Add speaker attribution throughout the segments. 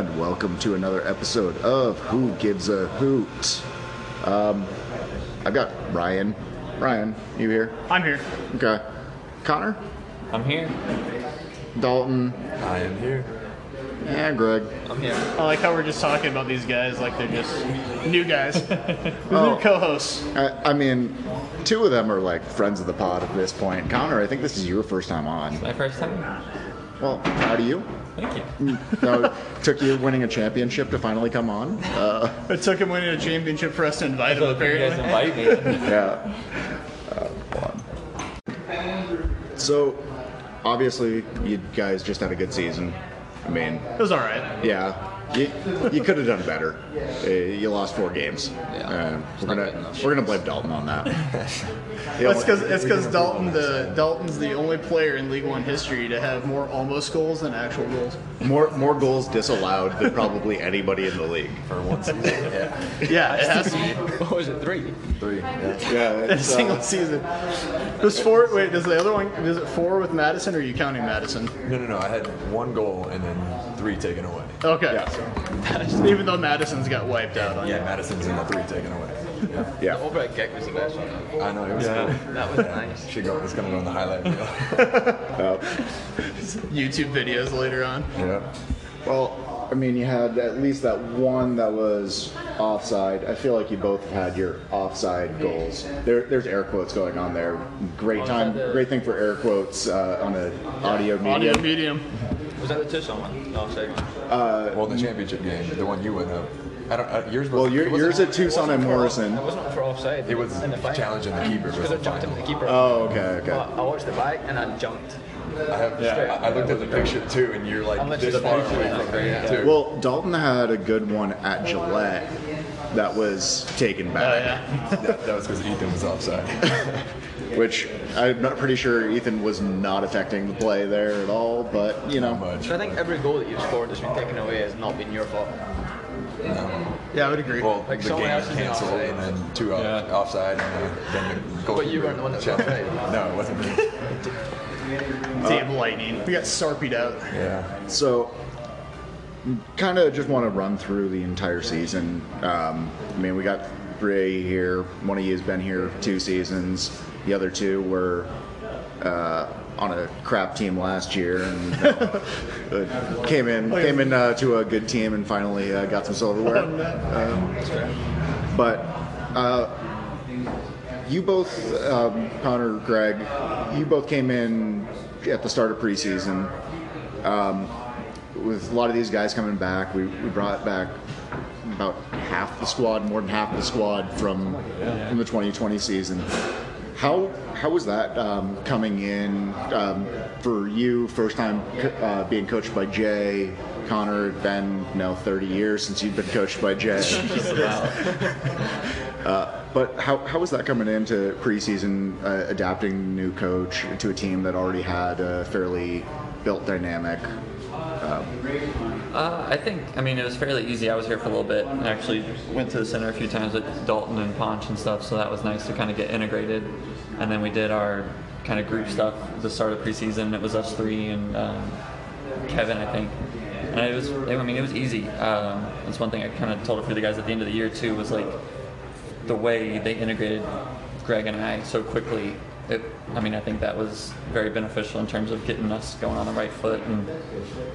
Speaker 1: and welcome to another episode of Who Gives a Hoot. Um, I've got Ryan. Ryan, you here?
Speaker 2: I'm here.
Speaker 1: Okay. Connor,
Speaker 3: I'm here.
Speaker 1: Dalton,
Speaker 4: I am here.
Speaker 1: and Greg.
Speaker 3: I'm here.
Speaker 2: I like how we're just talking about these guys like they're just new guys. They're
Speaker 1: Oh.
Speaker 2: new co-hosts.
Speaker 1: I, I mean, two of them are like friends of the pod at this point. Connor, I think this is your first time on.
Speaker 3: My first time.
Speaker 1: Well, how do you.
Speaker 3: Thank you.
Speaker 1: No, took you winning a championship to finally come on. Uh,
Speaker 2: It took him winning a championship for us to invite him.
Speaker 3: So if you guys invite me.
Speaker 1: yeah. Uh. So, obviously, you guys just had a good season. I mean,
Speaker 2: it was all right.
Speaker 1: yeah, you, you could have done better. Uh, You lost four games.
Speaker 3: Yeah,
Speaker 1: Uh, we're gonna we're gonna blame Dalton on that.
Speaker 2: That's because it's because Dalton the Dalton's the only player in League One history to have more almost goals than actual goals.
Speaker 1: more more goals disallowed than probably anybody in the league.
Speaker 4: For one season. yeah.
Speaker 2: Yeah, it has to be
Speaker 3: what was it? Three.
Speaker 4: Three. Yeah.
Speaker 1: Yeah,
Speaker 2: in a single
Speaker 1: uh,
Speaker 2: season. Does four? Wait, does the other one? Is it four with Madison? Or are you counting Madison?
Speaker 4: No, no, no. I had one goal and then three taken away.
Speaker 2: Okay.
Speaker 1: Yeah.
Speaker 2: Even though Madison's got wiped out on
Speaker 4: Yeah,
Speaker 2: you.
Speaker 4: Madison's in the three taken away. Yeah.
Speaker 1: yeah.
Speaker 3: Overhead kick was the best one.
Speaker 4: I know it was cool.
Speaker 3: That was nice.
Speaker 4: she go. It's gonna go in the highlight reel.
Speaker 2: YouTube videos later on.
Speaker 4: yeah.
Speaker 1: Well, I mean, you had at least that one that was offside. I feel like you both had your offside goals. There, there's air quotes going on there. Great time, great thing for air quotes uh, on an audio medium.
Speaker 2: Audio medium.
Speaker 3: Was that the Tucson one? No, second.
Speaker 4: Well, the championship game, the one you went up. I don't. Uh, yours was.
Speaker 1: Well, your, yours at Tucson and Morrison.
Speaker 5: It wasn't for offside.
Speaker 4: It was
Speaker 5: in the final.
Speaker 4: challenging the keeper.
Speaker 5: Because I jumped into the keeper.
Speaker 1: Oh, okay, okay.
Speaker 5: But I watched the back and I jumped.
Speaker 4: I have. I, I looked at the picture too, and you're like
Speaker 5: I'm
Speaker 4: this
Speaker 5: literally
Speaker 4: far
Speaker 5: the
Speaker 4: away
Speaker 5: picture.
Speaker 4: from me
Speaker 5: Yeah.
Speaker 4: too.
Speaker 1: Well, Dalton had a good one at Gillette that was taken back.
Speaker 2: Oh yeah.
Speaker 4: that, that was because Ethan was offside.
Speaker 1: which I'm not pretty sure Ethan was not affecting the play there at all. But you know,
Speaker 4: much.
Speaker 5: So I think every goal that you've scored that's been taken away has not been your fault.
Speaker 2: Yeah, I would agree.
Speaker 4: Well,
Speaker 5: Like
Speaker 4: the game
Speaker 5: else is
Speaker 4: canceled,
Speaker 5: offside.
Speaker 4: and then two off,
Speaker 3: Yeah.
Speaker 4: offside, and then, then the goal.
Speaker 5: But you weren't the one that was offside.
Speaker 4: No, it wasn't me.
Speaker 2: Damn lightning. We got sarpied out.
Speaker 4: Yeah.
Speaker 1: So, kind of just want to run through the entire season. Um, I mean, we got three here. One of you has been here two seasons. The other two were uh, on a crap team last year and uh, came in came in uh, to a good team and finally uh, got some silverware. Um, but uh, you both, um, Connor, Greg, you both came in at the start of preseason Um, with a lot of these guys coming back, we, we brought back about half the squad, more than half the squad from from the 2020 season. How how was that um, coming in um, for you? First time uh, being coached by Jay, Connor. It's been now 30 years since you've been coached by Jay. Uh, but how, how was that coming into preseason, uh, adapting new coach to a team that already had a fairly built dynamic?
Speaker 3: Uh, I think, I mean, it was fairly easy. I was here for a little bit. I actually went to the center a few times with Dalton and Ponch and stuff, so that was nice to kind of get integrated. And then we did our kind of group stuff at the start of preseason. It was us three and um, Kevin, I think. And it was, I mean, it was easy. Um, that's one thing I kind of told a few of the guys at the end of the year, too, was like the way they integrated Greg and I so quickly. It, I mean, I think that was very beneficial in terms of getting us going on the right foot. And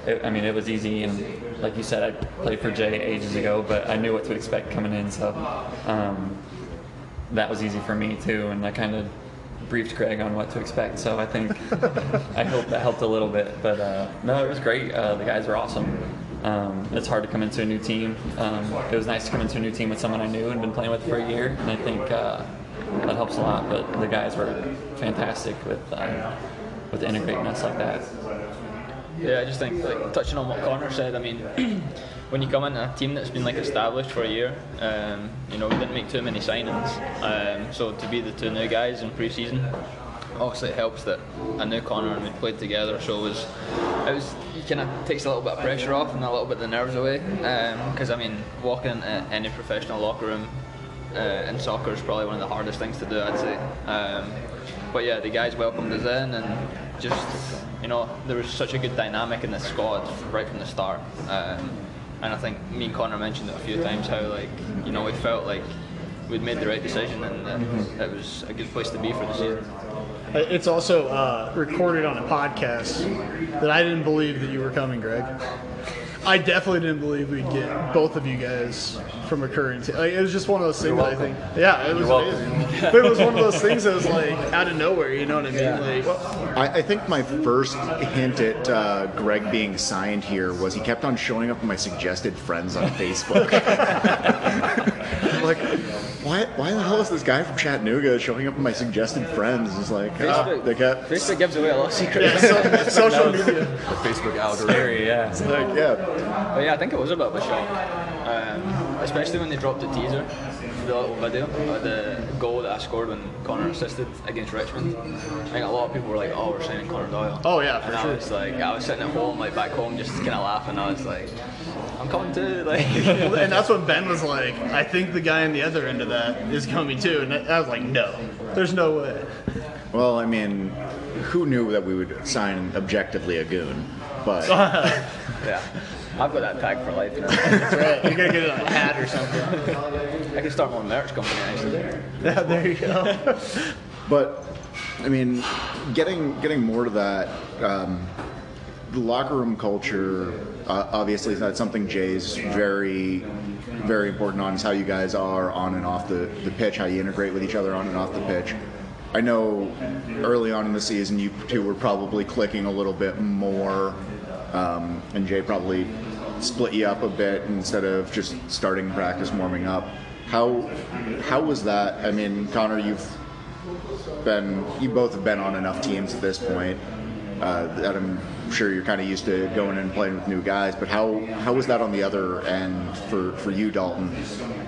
Speaker 3: it, I mean, it was easy. And like you said, I played for Jay ages ago, but I knew what to expect coming in. So um, that was easy for me too. And I kind of briefed Greg on what to expect. So I think I hope that helped a little bit. But uh, no, it was great. Uh, the guys were awesome. Um, it's hard to come into a new team. Um, it was nice to come into a new team with someone I knew and been playing with for a year. And I think uh, that helps a lot. But the guys were fantastic with uh, with integrating us like that.
Speaker 5: Yeah, I just think like touching on what Connor said. I mean, when you come into a team that's been like established for a year, um, you know, we didn't make too many signings. Um, so to be the two new guys in pre-season, obviously it helps that I knew Connor and we played together. So it was, it was, kind of takes a little bit of pressure off and a little bit of the nerves away. Because I mean, walking into any professional locker room uh, in soccer is probably one of the hardest things to do, I'd say. Um, but yeah, the guys welcomed us in and just, you know, there was such a good dynamic in the squad right from the start. Um, and I think me and Connor mentioned it a few times how like you know we felt like we'd made the right decision and that
Speaker 2: Mm-hmm.
Speaker 5: it was a good place to be for the season.
Speaker 2: It's also uh, recorded on a podcast that I didn't believe that you were coming, Greg. I definitely didn't believe we'd get both of you guys from a current team. Like, it was just one of those things that I think, yeah, it was amazing. but it was one of those things that was like out of nowhere. You know what I mean? Like,
Speaker 1: I, I think my first hint at uh, Greg being signed here was he kept on showing up in my suggested friends on Facebook. like, why, why the hell is this guy from Chattanooga showing up in my suggested friends? It's like, ah,
Speaker 5: Facebook,
Speaker 1: they kept,
Speaker 5: Facebook gives away a lot of secrets.
Speaker 2: yeah, so, social media.
Speaker 4: The Facebook algorithm.
Speaker 3: Scary, yeah.
Speaker 1: like, yeah.
Speaker 5: But yeah, I think it was a bit of a shock, um, especially when they dropped the teaser, the little video, uh, the goal that I scored when Connor assisted against Richmond. I think a lot of people were like, "Oh, we're signing Connor Doyle."
Speaker 2: Oh, yeah, for
Speaker 5: and
Speaker 2: sure.
Speaker 5: I was like, I was sitting at home, like back home, just kind of laughing. I was like, "I'm coming too!" Like,
Speaker 2: and that's when Ben was like, I think the guy on the other end of that is coming too. And I was like, no, there's no way.
Speaker 1: Well, I mean, who knew that we would sign objectively a goon? But
Speaker 5: yeah, I've got that tag for life. Now.
Speaker 2: That's right. You're going to get it on a hat or something.
Speaker 5: I can start my own merch company actually.
Speaker 2: Yeah, there you go.
Speaker 1: But I mean, getting getting more to that, um, the locker room culture. Uh, obviously, that's something Jay's very, very important on. Is how you guys are on and off the the pitch, how you integrate with each other on and off the pitch. I know early on in the season, you two were probably clicking a little bit more, um, and Jay probably split you up a bit instead of just starting practice, warming up. How how was that? I mean, Connor, you've been you both have been on enough teams at this point uh, that I'm sure you're kind of used to going and playing with new guys. But how how was that on the other end for for you, Dalton,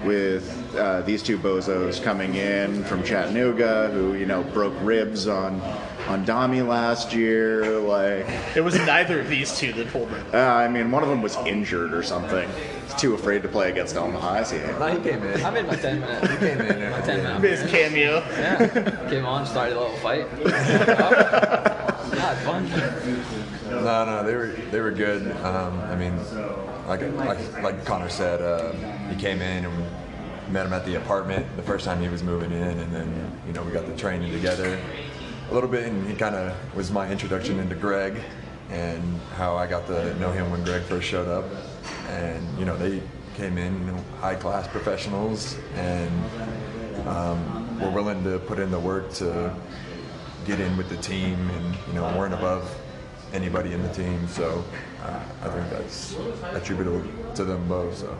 Speaker 1: with uh, these two bozos coming in from Chattanooga, who you know broke ribs on on Dami last year, like.
Speaker 2: It was neither of these two that pulled it.
Speaker 1: Uh, I mean, one of them was injured or something. He's too afraid to play against Elm High. See,
Speaker 4: No, he came in.
Speaker 5: I made my 10 minute.
Speaker 4: He came in.
Speaker 5: My 10 minute.
Speaker 2: His cameo.
Speaker 5: Yeah, came on, started a little fight. fun.
Speaker 4: No, no, they were they were good. Um, I mean, like like like Connor said, uh, he came in and we met him at the apartment the first time he was moving in, and then you know we got the training together a little bit, and he kind of was my introduction into Greg and how I got to know him when Greg first showed up, and you know they came in, high class professionals, and um, were willing to put in the work to get in with the team and you know weren't above anybody in the team. So uh, I think that's attributable to them both so.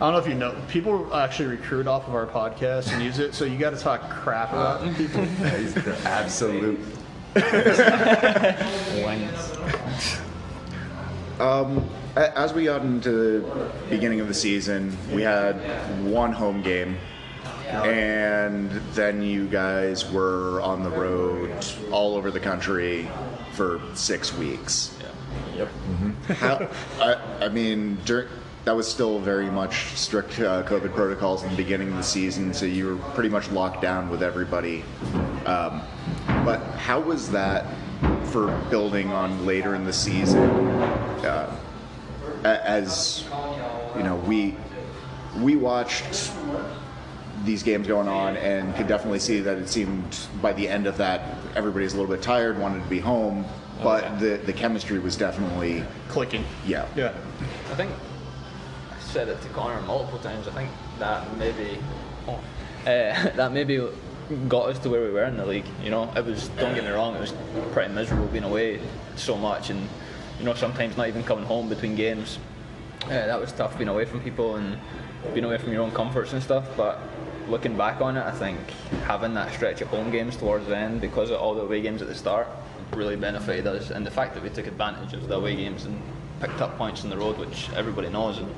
Speaker 2: I don't know if you know, people actually recruit off of our podcast and use it, so you got to talk crap about people.
Speaker 4: yeah, he's the absolute.
Speaker 1: Um, as we got into the beginning of the season, we had one home game, and then you guys were on the road all over the country for six weeks.
Speaker 3: Yep.
Speaker 1: How, I, I mean, dur that was still very much strict uh, COVID protocols in the beginning of the season, so you were pretty much locked down with everybody. Um, but how was that for building on later in the season? Uh, a- as you know, we we watched these games going on and could definitely see that it seemed by the end of that everybody's a little bit tired, wanted to be home, but
Speaker 3: Okay.
Speaker 1: the the chemistry was definitely
Speaker 2: Clicking.
Speaker 1: yeah.
Speaker 2: Yeah.
Speaker 5: I think I said it to Connor multiple times. I think that maybe oh, uh, that maybe got us to where we were in the league. You know, it was don't get me wrong, it was pretty miserable being away so much, and you know sometimes not even coming home between games. Uh, that was tough being away from people and being away from your own comforts and stuff. But looking back on it, I think having that stretch of home games towards the end, because of all the away games at the start, really benefited us. And the fact that we took advantage of the away games and picked up points on the road, which everybody knows in,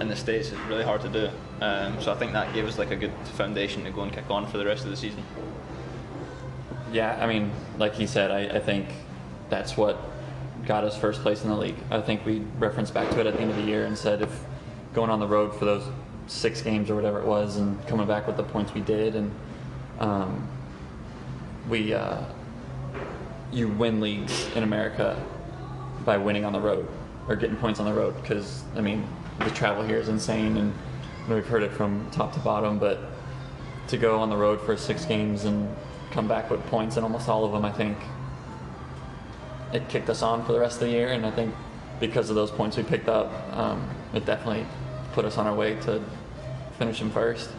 Speaker 5: in the States is really hard to do. Um, so I think that gave us like a good foundation to go and kick on for the rest of the season.
Speaker 3: Yeah, I mean, like he said, I, I think that's what got us first place in the league. I think we referenced back to it at the end of the year and said if going on the road for those six games or whatever it was and coming back with the points we did and um, we uh, you win leagues in America by winning on the road or getting points on the road because I mean the travel here is insane, and we've heard it from top to bottom. But to go on the road for six games and come back with points in almost all of them, I think it kicked us on for the rest of the year. And I think because of those points we picked up, um, it definitely put us on our way to finishing first.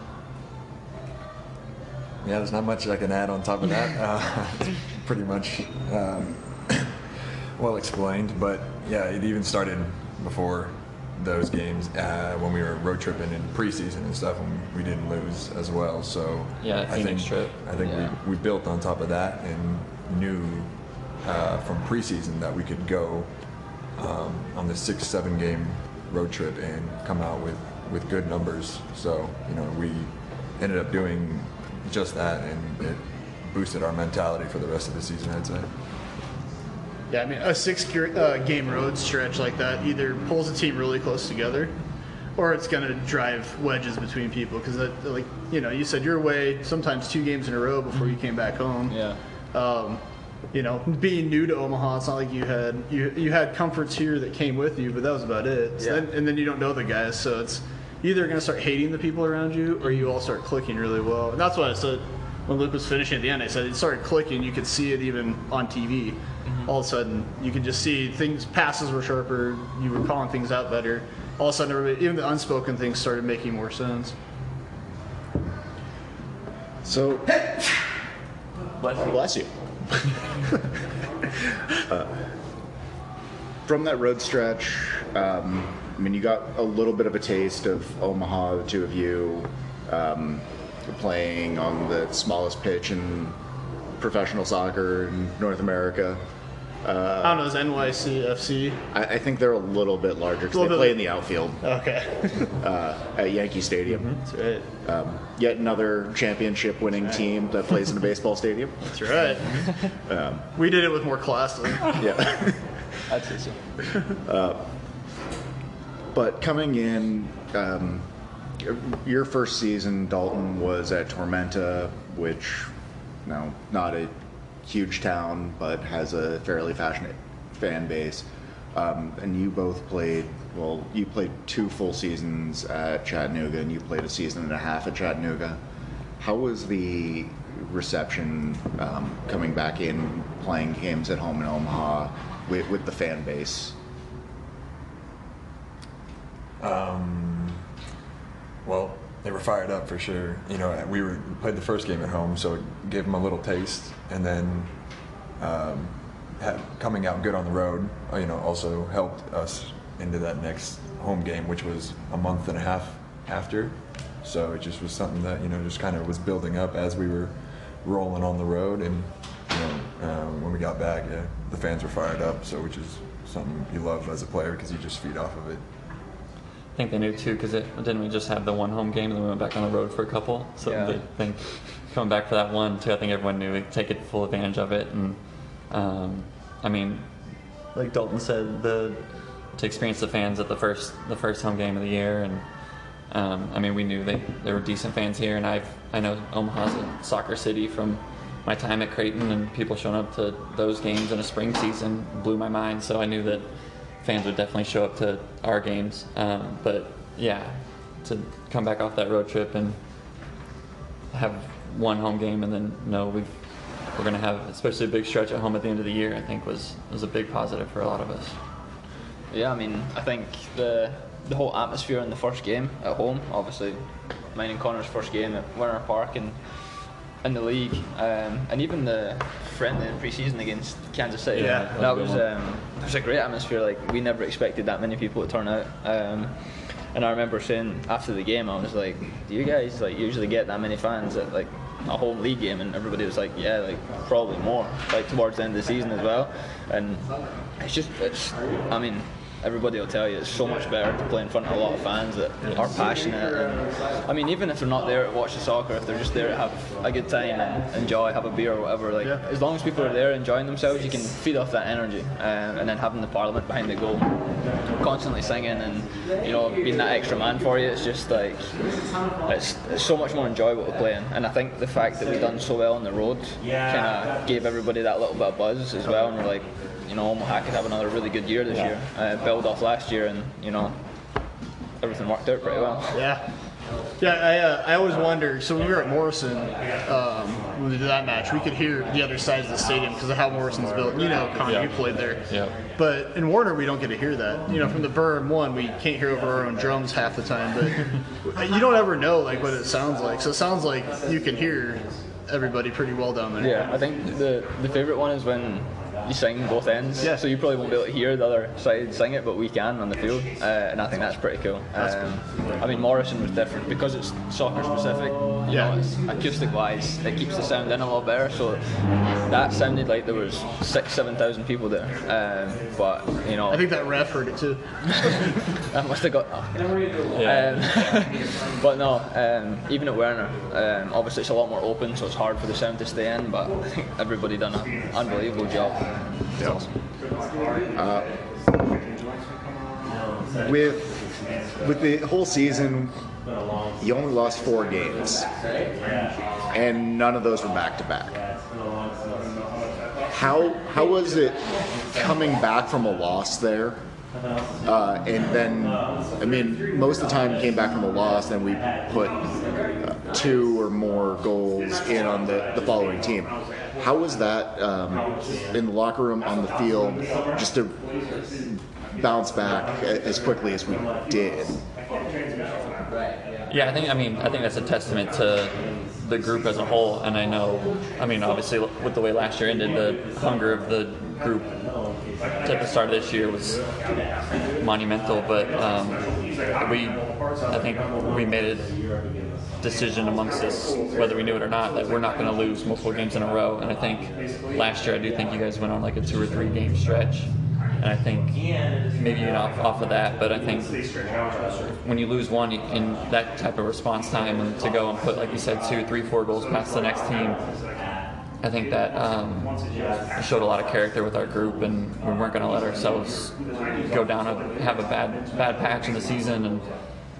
Speaker 4: Yeah, there's not much I can add on top of that. Uh, pretty much um, well explained, but yeah, it even started before those games uh, when we were road tripping in preseason and stuff, and we didn't lose as well. So
Speaker 3: Yeah,
Speaker 4: I
Speaker 3: Phoenix
Speaker 4: think
Speaker 3: trip.
Speaker 4: I think
Speaker 5: Yeah.
Speaker 4: we, we built on top of that and knew uh, from preseason that we could go um, on this six seven game road trip and come out with with good numbers. So you know we ended up doing just that, and it boosted our mentality for the rest of the season. I'd say.
Speaker 2: Yeah, I mean, a six ge- uh, game road stretch like that either pulls a team really close together, or it's going to drive wedges between people. Because, like, you know, you said you're away sometimes two games in a row before you came back home.
Speaker 5: Yeah.
Speaker 2: Um, you know, being new to Omaha, it's not like you had you you had comforts here that came with you, but that was about it. So
Speaker 5: Yeah.
Speaker 2: then, and then you don't know the guys, so it's either going to start hating the people around you, or you all start clicking really well. And that's why I said when Luke was finishing at the end, I said it started clicking. You could see it even on TV. All of a sudden, you could just see things. Passes were sharper. You were calling things out better. All of a sudden, everybody, even the unspoken things started making more sense.
Speaker 1: So, bless you. Uh, from that road stretch, um, I mean, you got a little bit of a taste of Omaha, the two of you, um, playing on the smallest pitch in professional soccer in North America.
Speaker 2: I don't know. Is NYCFC?
Speaker 1: I, I think they're a little bit larger because they
Speaker 2: bit-
Speaker 1: play in the outfield
Speaker 2: Okay,
Speaker 1: uh, at Yankee Stadium.
Speaker 2: that's right.
Speaker 1: Um, yet another championship winning team that plays in a baseball stadium.
Speaker 2: That's right. we did it with more class. Though.
Speaker 1: Yeah.
Speaker 5: I'd say so.
Speaker 1: But coming in, um, your first season, Dalton was at Tormenta, which, you know, not a huge town, but has a fairly passionate fan base. Um, and you both played, well, you played two full seasons at Chattanooga, and you played a season and a half at Chattanooga. How was the reception um, coming back in, playing games at home in Omaha with, with the fan base?
Speaker 4: Well, they were fired up for sure. You know, we were we played the first game at home, so it gave them a little taste, and then um, coming out good on the road, uh, you know, also helped us into that next home game, which was a month and a half after. So it just was something that you know just kind of was building up as we were rolling on the road, and you know, um, when we got back, yeah, the fans were fired up. So which is something you love as a player because you just feed off of it.
Speaker 3: I think they knew too because didn't we just have the one home game and then we went back on the road for a couple. So
Speaker 5: Yeah.
Speaker 3: they think coming back for that one too. I think everyone knew we'd take it full advantage of it, and um, I mean, like Dalton said, the to experience the fans at the first the first home game of the year, and um, I mean we knew they there were decent fans here, and I've I know Omaha's a soccer city from my time at Creighton, and people showing up to those games in a spring season blew my mind. So I knew that fans would definitely show up to our games. Um, but yeah, to come back off that road trip and have one home game and then know we've we're going to have especially a big stretch at home at the end of the year. I think was was a big positive for a lot of us.
Speaker 5: Yeah, I mean, I think the the whole atmosphere in the first game at home, obviously, mine and Connor's first game at Werner Park and in the league, um, and even the friendly in pre-season against Kansas City.
Speaker 2: Yeah,
Speaker 5: that
Speaker 3: that was
Speaker 5: um, it was a great atmosphere. Like we never expected that many people to turn out. Um, and I remember saying after the game, I was like, "Do you guys like usually get that many fans at like a home league game?" And everybody was like, "Yeah, like probably more." Like towards the end of the season as well. And it's just, it's, I mean, everybody will tell you it's so much better to play in front of a lot of fans that are passionate. And I mean, even if they're not there to watch the soccer, if they're just there to have a good time and enjoy, have a beer or whatever, like
Speaker 2: Yeah.
Speaker 5: as long as people are there enjoying themselves, you can feed off that energy. Um, and then having the parliament behind the goal, constantly singing and you know being that extra man for you, it's just like it's, it's so much more enjoyable to play in. And I think the fact that we've done so well on the road kind of gave everybody that little bit of buzz as well. And we're like, you know, Omaha could have another really good year this year, uh, build off last year, and you know, everything worked out pretty well.
Speaker 2: Yeah. Yeah, I, uh, I always wonder. So when we were at Morrison, um, when we did that match, we could hear the other sides of the stadium because of how Morrison's built. You know, Connor,
Speaker 3: Yeah.
Speaker 2: you played there.
Speaker 3: Yeah.
Speaker 2: But in Werner, we don't get to hear that. You know, from the Burn one, we can't hear over our own drums half the time. But you don't ever know like what it sounds like. So it sounds like you can hear everybody pretty well down there.
Speaker 5: Yeah, I think the the favourite one is when you sing both ends.
Speaker 2: Yeah.
Speaker 5: So you probably won't be able to hear the other side sing it, but we can on the field, uh, and I think that's pretty cool. Um, I mean, Morrison was different because it's soccer specific. You
Speaker 2: Yeah.
Speaker 5: know, it's acoustic wise, it keeps the sound in a lot better. So that sounded like there was six, seven thousand people there. Um, but you know,
Speaker 2: I think that ref heard it too.
Speaker 5: that must have got.
Speaker 3: Yeah.
Speaker 5: Um, but no, um, even at Werner, um, obviously it's a lot more open, so it's hard for the sound to stay in. But I think everybody done an unbelievable job. Awesome.
Speaker 1: With with the whole season, you only lost four games, and none of those were back to back. How how was it coming back from a loss there? Uh, and then, I mean, most of the time came back from a loss, and we put uh, two or more goals in on the, the following team. How was that um, in the locker room, on the field, just to bounce back as quickly as we did?
Speaker 3: Yeah, I think I mean I think that's a testament to the group as a whole, and I know, I mean obviously with the way last year ended, the hunger of the group at the start of this year was monumental. But um, we, I think we made a decision amongst us, whether we knew it or not, that we're not going to lose multiple games in a row. And I think last year I do think you guys went on like a two or three game stretch. And I think maybe you're off, off of that, but I think when you lose one in that type of response time and to go and put, like you said, two, three, four goals past the next team, I think that um, showed a lot of character with our group, and we weren't going to let ourselves go down a have a bad bad patch in the season, and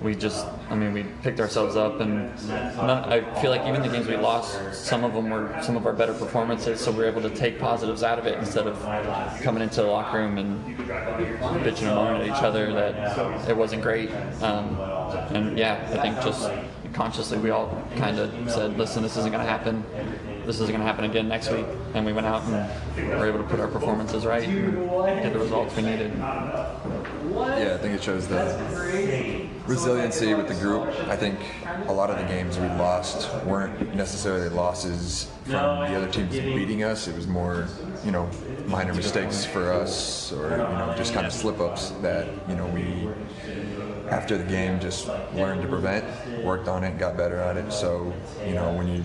Speaker 3: we just, I mean, we picked ourselves up, and none, I feel like even the games we lost, some of them were some of our better performances, so we were able to take positives out of it instead of coming into the locker room and bitching and moaning at each other that it wasn't great. Um, and yeah, I think just consciously we all kind of said, listen, this isn't going to happen. This isn't going to happen again next week. And we went out and were able to put our performances right and get the results we needed.
Speaker 4: Yeah, I think it shows the resiliency with the group. I think a lot of the games we lost weren't necessarily losses from the other teams beating us. It was more, you know, minor mistakes for us or, you know, just kind of slip ups that, you know, we, after the game, just learned to prevent, worked on it, got better at it. So, you know, when you,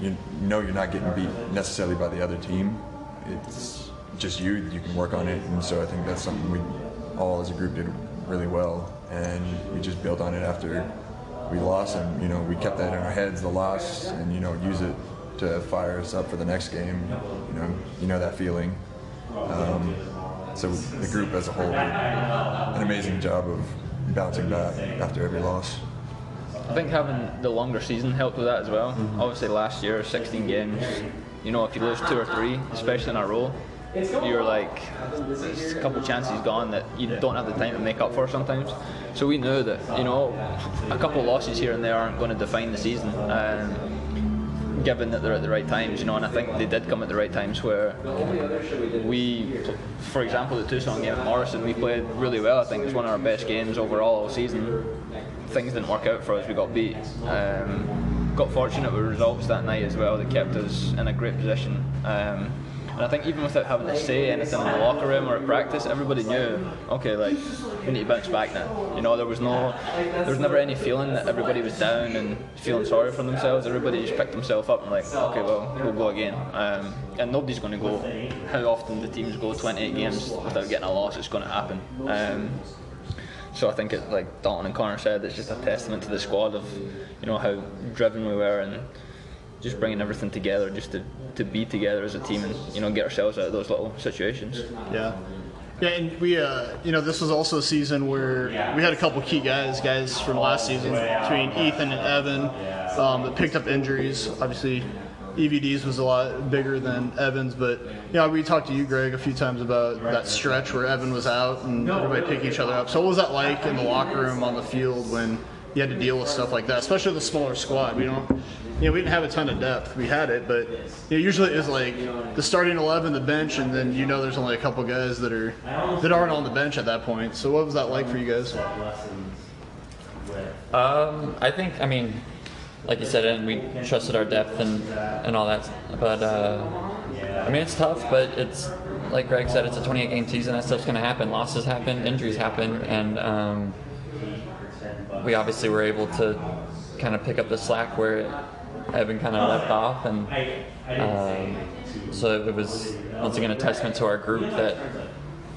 Speaker 4: you know you're not getting beat necessarily by the other team, it's just you, you can work on it. And so I think that's something we all as a group did really well. And we just built on it after we lost. And, you know, we kept that in our heads, the loss, and, you know, use it to fire us up for the next game. You know, you know that feeling. Um, so the group as a whole did an amazing job of bouncing back after every loss.
Speaker 5: I think having the longer season helped with that as well.
Speaker 2: Mm-hmm.
Speaker 5: Obviously, last year, 16 games. You know, if you lose two or three, especially in a row, you're like, there's a couple chances gone that you don't have the time to make up for sometimes. So we knew that, you know, a couple losses here and there aren't going to define the season. Um, given that they're at the right times, you know, and I think they did come at the right times where we, for example, the Tucson game at Morrison, we played really well. I think it was one of our best games overall all season. Things didn't work out for us. We got beat. Um, got fortunate with results that night as well that kept us in a great position. Um, and I think even without having to say anything in the locker room or at practice, everybody knew, okay, like we need to bounce back now. You know, there was no, there was never any feeling that everybody was down and feeling sorry for themselves. Everybody just picked themselves up and like, okay, well, we'll go again. Um, and nobody's going to go. How often the teams go 28 games without getting a loss? It's going to happen. Um, so I think it, like Dalton and Connor said, it's just a testament to the squad of, you know, how driven we were and just bringing everything together, just to, to be together as a team and you know get ourselves out of those little situations.
Speaker 2: Yeah. Yeah, and we, uh, you know, this was also a season where we had a couple key guys, guys from last season between Ethan and Evan, um, that picked up injuries. Obviously, EVDs was a lot bigger than Evans, but you know we talked to you, Greg, a few times about that stretch where Evan was out and everybody picking each other up. So what was that like in the locker room on the field when you had to deal with stuff like that, especially the smaller squad? We don't, you know, we didn't have a ton of depth. We had it, but you know, usually it's like the starting eleven, the bench, and then you know there's only a couple guys that are that aren't on the bench at that point. So what was that like for you guys?
Speaker 3: Um, I think, I mean, like you said, and we trusted our depth and, and all that. But uh, I mean, it's tough, but it's like Greg said, it's a 28 game season. That stuff's to happen. Losses happen, injuries happen, and um, we obviously were able to kind of pick up the slack where Evan kind of left off, and um, so it was once again a testament to our group that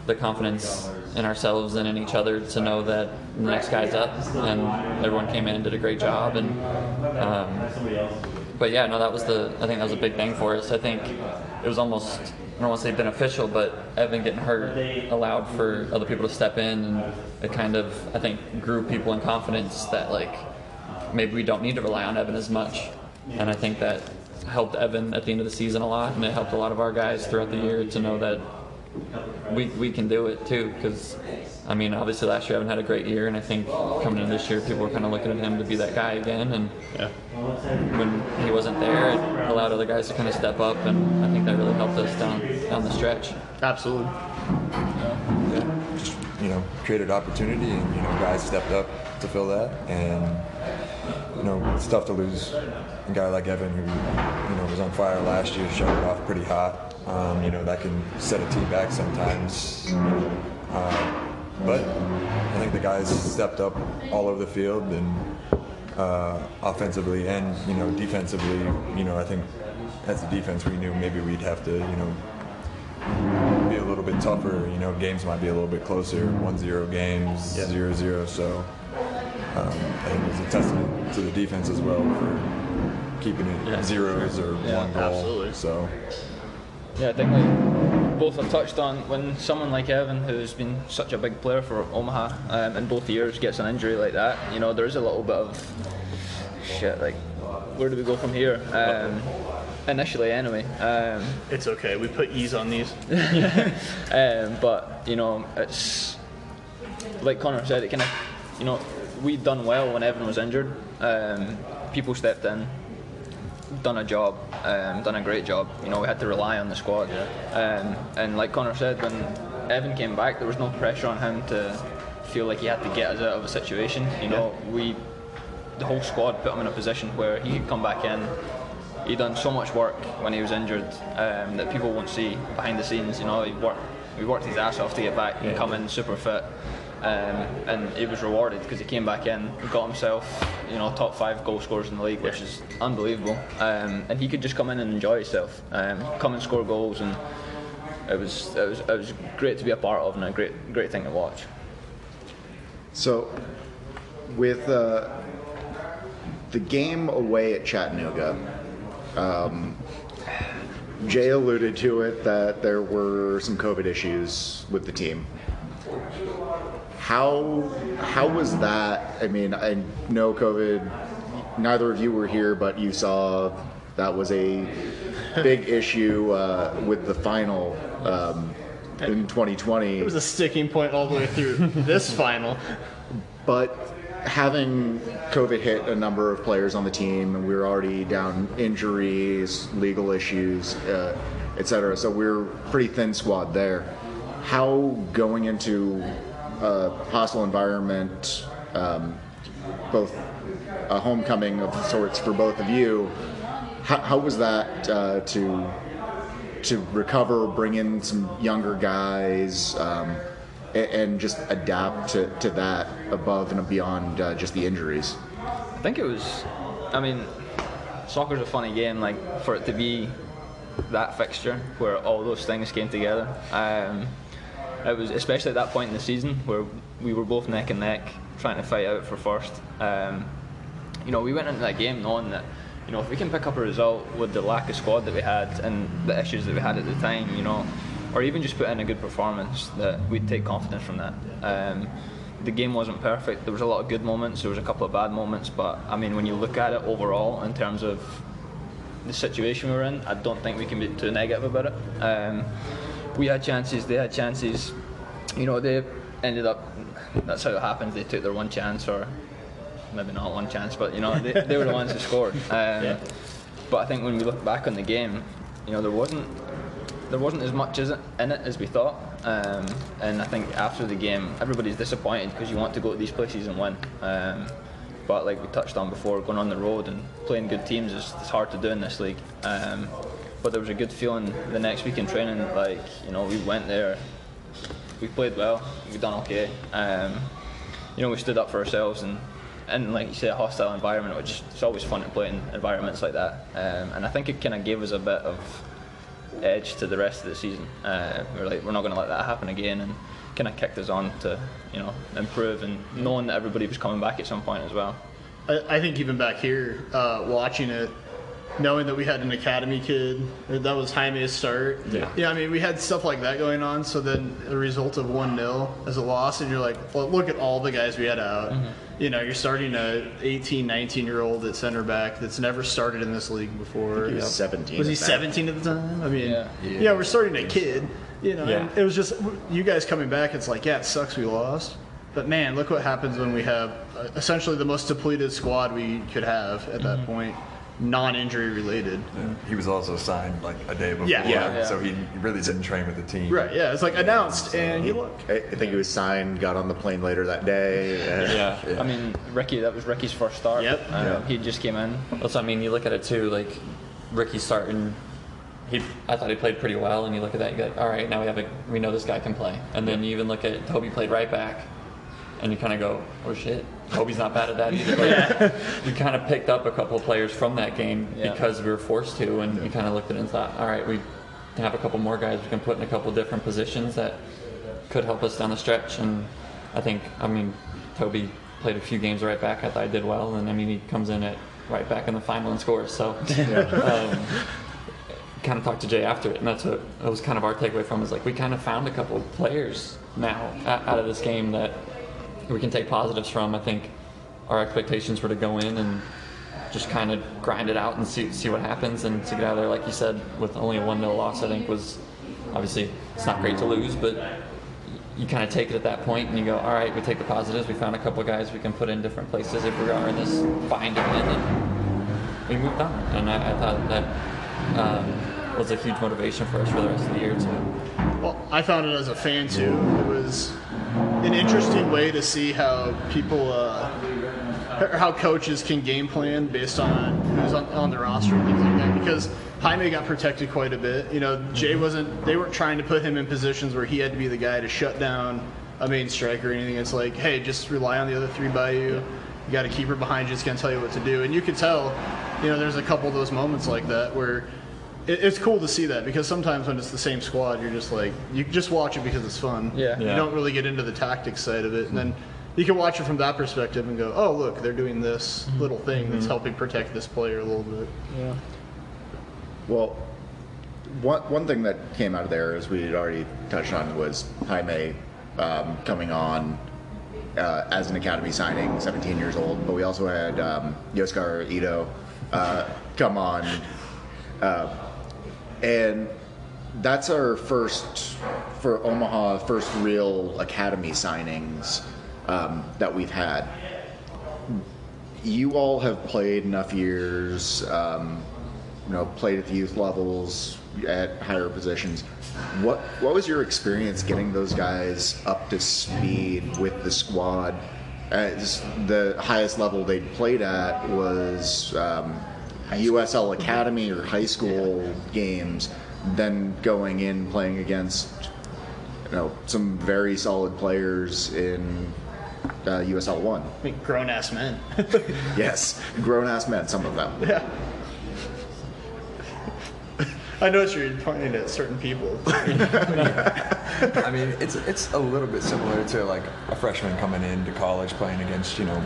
Speaker 3: the confidence in ourselves and in each other to know that the next guy's up, and everyone came in and did a great job. And um, but yeah, no, that was the I think that was a big thing for us. I think it was almost I don't want to say beneficial, but Evan getting hurt allowed for other people to step in, and it kind of I think grew people in confidence that like maybe we don't need to rely on Evan as much, and I think that helped Evan at the end of the season a lot, and it helped a lot of our guys throughout the year to know that we, we can do it too because I mean obviously last year Evan had a great year and I think coming in this year people were kind of looking at him to be that guy again and
Speaker 2: Yeah.
Speaker 3: when he wasn't there it allowed other guys to kind of step up and I think that really helped us down down the stretch.
Speaker 2: Absolutely. Yeah.
Speaker 4: Just you know created opportunity and you know guys stepped up to fill that and you know it's tough to lose a guy like Evan who you know was on fire last year started off pretty hot um, you know that can set a team back sometimes uh, but I think the guys stepped up all over the field and uh, offensively and you know defensively you know I think as a defense we knew maybe we'd have to you know be a little bit tougher. You know, games might be a little bit closer. 1-0 games, 0-0. So um, I think it was a testament to the defense as well for keeping it zeros or one goal.
Speaker 2: absolutely.
Speaker 4: So
Speaker 5: Yeah, I think like both have touched on when someone like Evan, who's been such a big player for Omaha um, in both years, gets an injury like that, you know, there is a little bit of shit. Like, where do we go from here? Um, initially, anyway. Um,
Speaker 2: It's okay. We put ease on these.
Speaker 5: um, but you know, it's like Connor said. It kind of, you know, we'd done well when Evan was injured. Um, people stepped in, done a job, um, done a great job. You know, we had to rely on the squad. Um, and like Connor said, when Evan came back, there was no pressure on him to feel like he had to get us out of a situation. You know, we, the whole squad, put him in a position where he could come back in. He'd done so much work when he was injured um, that people won't see behind the scenes. You know, he worked, he worked his ass off to get back and come in super fit. Um, and he was rewarded because he came back in, got himself, you know, top five goal scorers in the league, which is unbelievable. Um, and he could just come in and enjoy himself, um, come and score goals, and it was it was it was great to be a part of and a great great thing to watch.
Speaker 1: So, with uh, the game away at Chattanooga, um, Jay alluded to it that there were some COVID issues with the team. How how was that? I mean, I know COVID. Neither of you were here, but you saw that was a big issue uh, with the final um, in 2020.
Speaker 2: It was a sticking point all the way through this final.
Speaker 1: But having COVID hit a number of players on the team, and we were already down injuries, legal issues, uh, et cetera. So we are pretty thin squad there. How going into a hostile environment, um, both a homecoming of sorts for both of you, how, how was that uh, to to recover, bring in some younger guys, um, a- and just adapt to, to that above and beyond uh, just the injuries.
Speaker 5: I think it was. I mean, soccer's a funny game. Like for it to be that fixture where all those things came together. Um, it was especially at that point in the season where we were both neck and neck trying to fight out for first. Um, you know, we went into that game knowing that you know if we can pick up a result with the lack of squad that we had and the issues that we had at the time, you know, or even just put in a good performance, that we'd take confidence from that. Um, the game wasn't perfect. There was a lot of good moments. There was a couple of bad moments, but I mean, when you look at it overall in terms of the situation we were in, I don't think we can be too negative about it. Um, we had chances, they had chances. You know, they ended up. That's how it happens. They took their one chance, or maybe not one chance, but you know, they, they were the ones who scored. Um, But I think when we look back on the game, you know, there wasn't there wasn't as much as it, in it as we thought. Um, and I think after the game, everybody's disappointed because you want to go to these places and win. Um, but like we touched on before, going on the road and playing good teams is it's hard to do in this league. Um, but there was a good feeling the next week in training. Like you know, we went there, we played well, we done okay. Um, you know, we stood up for ourselves and. And like you say, a hostile environment, which it's always fun to play in environments like that. Um, and I think it kind of gave us a bit of edge to the rest of the season. Uh, we are like, we're not going to let that happen again, and kind of kicked us on to, you know, improve and knowing that everybody was coming back at some point as well.
Speaker 2: I, I think even back here, uh, watching it, knowing that we had an academy kid, that was Jaime's start.
Speaker 3: Yeah.
Speaker 2: Yeah, I mean, we had stuff like that going on. So then the result of 1 0 as a loss, and you're like, well, look at all the guys we had out. You know, you're starting a 18, 19 year old at center back that's never started in this league before.
Speaker 1: He was 17
Speaker 2: Was he
Speaker 1: at that.
Speaker 2: 17 at the time? I mean,
Speaker 5: Yeah.
Speaker 2: yeah, we're starting a kid. You know,
Speaker 3: Yeah.
Speaker 2: and it was just you guys coming back. It's like, yeah, it sucks we lost, but man, look what happens when we have uh, essentially the most depleted squad we could have at that point, non-injury related.
Speaker 4: He was also signed like a day before,
Speaker 2: Yeah.
Speaker 5: Yeah.
Speaker 4: so he really didn't train with the team.
Speaker 2: Right? Yeah, it's like announced, and you look.
Speaker 1: I I think he was signed, got on the plane later that day. and-
Speaker 3: Yeah.
Speaker 5: I mean, Ricky, that was Ricky's first start.
Speaker 2: Yep.
Speaker 5: Um,
Speaker 1: Yeah.
Speaker 5: He just came in.
Speaker 3: That's what I mean. You look at it too, like Ricky starting. He, I thought he played pretty well, and you look at that, you go, like, all right, now we have a, we know this guy can play. And then you even look at Toby played right back, and you kind of go, oh shit, Toby's not bad at that either. Like, you kind of picked up a couple of players from that game
Speaker 5: Yeah.
Speaker 3: because we were forced to, and we kind of looked at it and thought, all right, we have a couple more guys we can put in a couple different positions that could help us down the stretch. And I think, I mean, Toby played a few games right back. I thought he did well, and I mean, he comes in at right back in the final and scores. So, um, kind of talked to Jay after it, and that's what that was kind of our takeaway from is like we kind of found a couple of players now out of this game that we can take positives from. I think our expectations were to go in and just kind of grind it out and see see what happens, and to get out of there, like you said, with only a one 0 loss, I think was obviously it's not great to lose, but you kind of take it at that point and you go, all right, we take the positives. We found a couple guys we can put in different places if we are in this bind win, and we moved on. And I, I thought that um, was a huge motivation for us for the rest of the year too.
Speaker 2: Well, I found it as a fan too. It was an interesting way to see how people, uh, how coaches can game plan based on who's on, on the roster and things like that. Because Jaime got protected quite a bit. You know, Jay wasn't. They weren't trying to put him in positions where he had to be the guy to shut down a main striker or anything. It's like, hey, just rely on the other three by you. You got a keeper behind you that's going to tell you what to do. And you could tell, you know, there's a couple of those moments like that where it, it's cool to see that because sometimes when it's the same squad, you're just like you just watch it because it's fun.
Speaker 5: Yeah.
Speaker 2: You
Speaker 3: Yeah.
Speaker 2: don't really get into the tactics side of it, and then you can watch it from that perspective and go, "Oh, look, they're doing this little thing that's helping protect this player a little bit."
Speaker 5: Yeah.
Speaker 1: Well, one, one thing that came out of there, as we had already touched on, was Jaime um, coming on uh, as an academy signing, 17 years old. But we also had um, Yoskar Ito uh, come on. Uh, and that's our first, for Omaha, first real academy signings um, that we've had you all have played enough years, um, you know, played at the youth levels at higher positions. What what was your experience getting those guys up to speed with the squad? As the highest level they'd played at was um, USL Academy or high school games, then going in playing against you know some very solid players in uh, USL One.
Speaker 2: I mean, grown ass men.
Speaker 1: Yes, grown ass men, some of them.
Speaker 2: yeah. I noticed you're pointing at certain people.
Speaker 4: I mean, it's it's a little bit similar to like a freshman coming into college playing against you know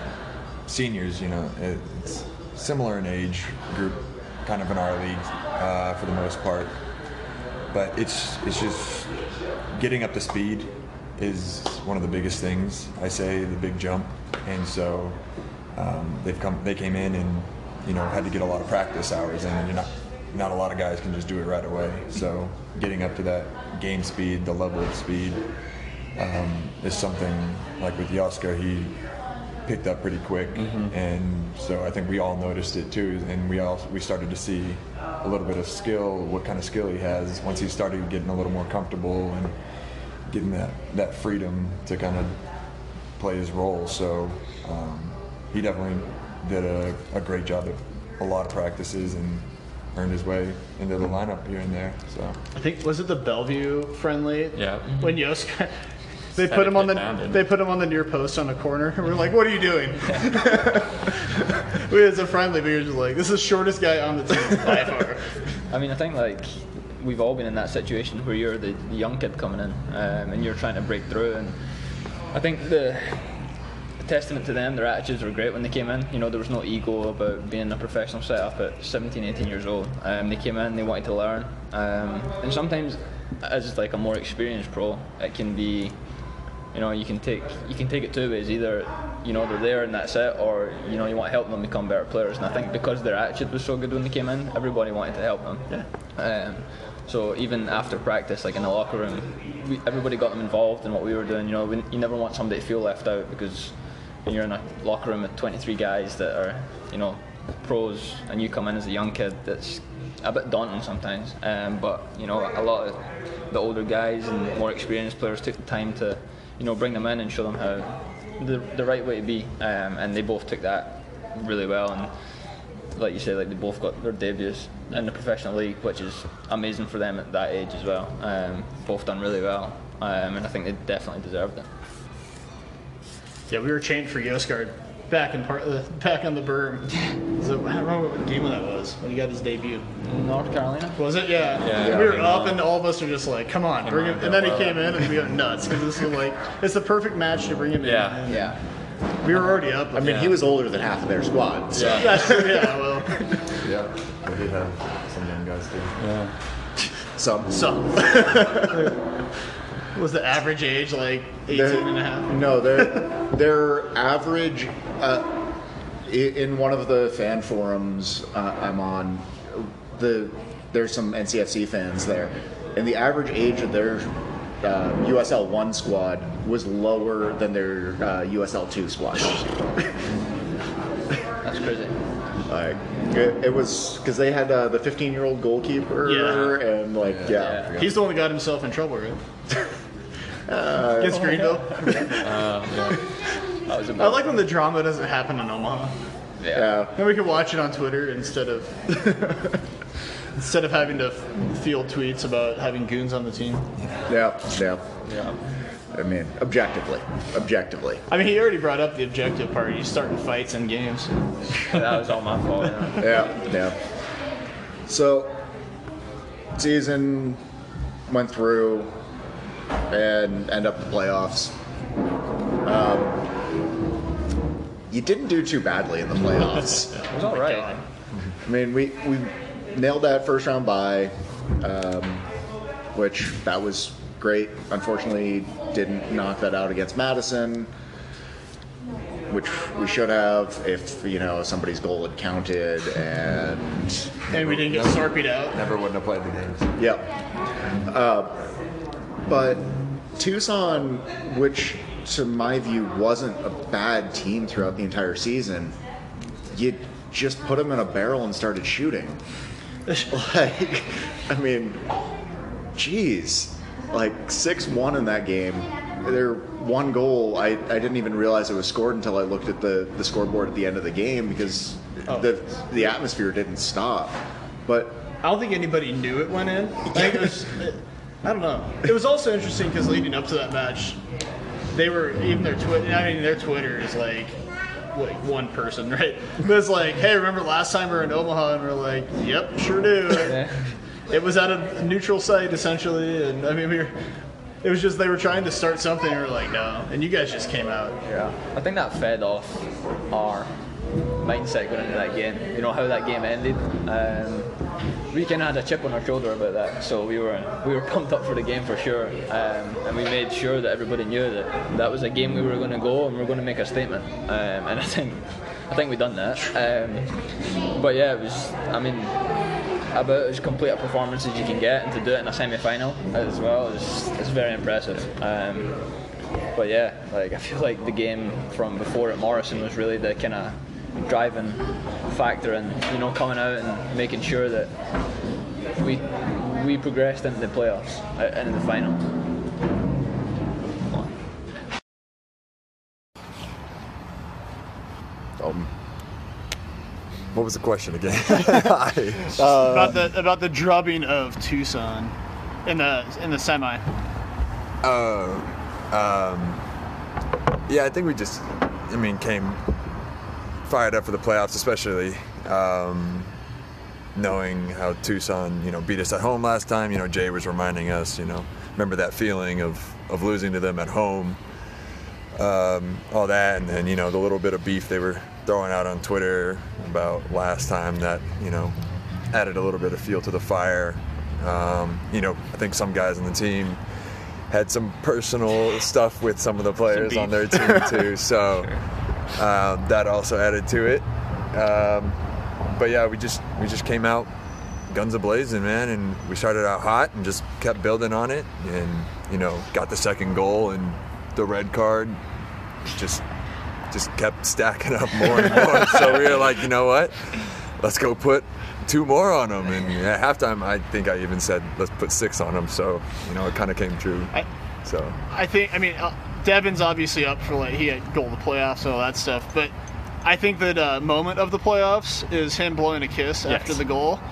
Speaker 4: seniors. You know, it's similar in age group, kind of in our league uh, for the most part. But it's it's just getting up to speed is one of the biggest things. I say the big jump, and so um, they've come they came in and you know had to get a lot of practice hours in, and you're not not a lot of guys can just do it right away. So getting up to that game speed, the level of speed, um, is something like with Yaska, he picked up pretty quick, and so I think we all noticed it too, and we all we started to see a little bit of skill, what kind of skill he has once he started getting a little more comfortable and getting that that freedom to kind of play his role. So um, he definitely did a, a great job at a lot of practices and earned his way into the lineup here and there. So.
Speaker 2: I think was it the Bellevue friendly?
Speaker 3: Yeah.
Speaker 2: When Yost, they put him on the they put him on the near post on the corner, and we're like, "What are you doing?" we was a friendly, but you're just like, "This is the shortest guy on the team by far."
Speaker 5: I mean, I think like we've all been in that situation where you're the, the young kid coming in um, and you're trying to break through. And I think the, the testament to them, their attitudes were great when they came in. You know, there was no ego about being a professional setup at 17, 18 years old. Um, they came in, they wanted to learn. Um, and sometimes, as like a more experienced pro, it can be you know you can take you can take it two ways either you know they're there and that's it or you know you want to help them become better players. And I think because their attitude was so good when they came in everybody wanted to help them. Um, so even after practice like in the locker room we, everybody got them involved in what we were doing. You know we, you never want somebody to feel left out because when you're in a locker room with 23 guys that are you know pros and you come in as a young kid that's a bit daunting sometimes. Um, but you know a lot of the older guys and more experienced players took the time to you know bring them in and show them how the, the right way to be. Um, and they both took that really well. And like you said like they both got their debuts in the professional league which is amazing for them at that age as well. Um, both done really well. Um, and I think they definitely deserved it.
Speaker 2: Yeah, we were chained for Yosgard back in part uh, back on the berm. So, I don't remember what game that was when he got his debut.
Speaker 5: North Carolina
Speaker 2: Was it? Yeah.
Speaker 3: Yeah.
Speaker 2: we were up, and all of us were just like, "Come on, bring
Speaker 3: on,
Speaker 2: him!" And then he
Speaker 3: go.
Speaker 2: came in, and we got nuts because this was like it's the perfect match to bring him
Speaker 3: Yeah.
Speaker 2: in.
Speaker 5: yeah
Speaker 2: We were already up.
Speaker 1: I mean, he was older than half of their squad. So.
Speaker 2: That's true. Yeah. Well,
Speaker 4: Yeah, we did have some young guys too.
Speaker 1: So,
Speaker 2: so was the average age like 18
Speaker 1: Their-
Speaker 2: and a half?
Speaker 1: No, their their average uh, in one of the fan forums uh, I'm on, the there's some NCFC fans there, and the average age of their uh, USL one squad was lower than their uh, USL two squad.
Speaker 5: that's crazy
Speaker 1: like it, it was because they had uh, the 15 year old goalkeeper
Speaker 2: Yeah.
Speaker 1: and like yeah.
Speaker 5: Yeah.
Speaker 2: He's the one that got himself in trouble, right? Uh, Against Greenville.
Speaker 5: Um, that was a
Speaker 2: I like when the drama doesn't happen in Omaha.
Speaker 5: yeah.
Speaker 1: yeah.
Speaker 2: And we can watch it on Twitter instead of instead of having to field tweets about having goons on the team.
Speaker 1: Yeah, yeah.
Speaker 5: yeah.
Speaker 1: I mean, objectively, objectively.
Speaker 2: I mean, he already brought up the objective part. He's starting fights in games.
Speaker 5: that was all my fault yeah.
Speaker 1: Yeah, yeah. So, season went through and end up in the playoffs. Um, you didn't do too badly in the playoffs.
Speaker 5: it was all right
Speaker 2: God.
Speaker 1: I mean, we, we nailed that first round bye, um, which that was great. Unfortunately, didn't knock that out against Madison, which we should have if you know somebody's goal had counted. And
Speaker 2: And we didn't get Sarpied out.
Speaker 4: Never wouldn't have played the games.
Speaker 1: yep. Uh, but Tucson, which to my view wasn't a bad team throughout the entire season, you just put them in a barrel and started shooting. like, I mean, geez, like six one in that game. Their one goal, I, I didn't even realize it was scored until I looked at the, the scoreboard at the end of the game because oh. the the atmosphere didn't stop. But
Speaker 2: I don't think anybody knew it went in. Think it was. I don't know. It was also interesting because leading up to that match, they were even their Twitter. I mean, their Twitter is like like one person, right? But it's like, hey, remember last time we were in Omaha? And we're like, yep, sure do. It was at a neutral site essentially, and I mean, we were. It was just they were trying to start something, and we are like, no. And you guys just came out.
Speaker 5: Yeah, I think that fed off our mindset going into that game. You know how that game ended. Um, we of had a chip on our shoulder about that, so we were we were pumped up for the game for sure, um, and we made sure that everybody knew that that was a game we were going to go and we were going to make a statement. Um, and I think I think we done that. Um, but yeah, it was. I mean, about as complete a performance as you can get, and to do it in a semi-final as well is is very impressive. Um, but yeah, like I feel like the game from before at Morrison was really the kind of driving factor, and you know, coming out and making sure that we we progressed into the playoffs uh, and in the final.
Speaker 1: Um,
Speaker 4: What was the question again? I-
Speaker 2: about the about the drubbing of Tucson in the in the semi.
Speaker 4: Oh, um, yeah, I think we just, I mean, came fired up for the playoffs, especially um, knowing how Tucson, you know, beat us at home last time. You know, Jay was reminding us, you know, remember that feeling of of losing to them at home, um, all that, and then you know the little bit of beef they were throwing out on Twitter about last time that you know added a little bit of fuel to the fire. Um, you know, I think some guys on the team had some personal stuff with some of the players on their team too, so um, that also added to it. Um, but yeah, we just we just came out guns a blazing, man, and we started out hot and just kept building on it, and you know got the second goal and the red card, just just kept stacking up more and more. so we were like, you know what, let's go put two more on them. And at halftime, I think I even said let's put six on them. So you know it kind of came true.
Speaker 2: I-
Speaker 4: So
Speaker 2: I think I mean uh, Devin's obviously up for like he had goal of the playoffs and all that stuff, but I think that uh, moment of the playoffs is him blowing a kiss after the goal.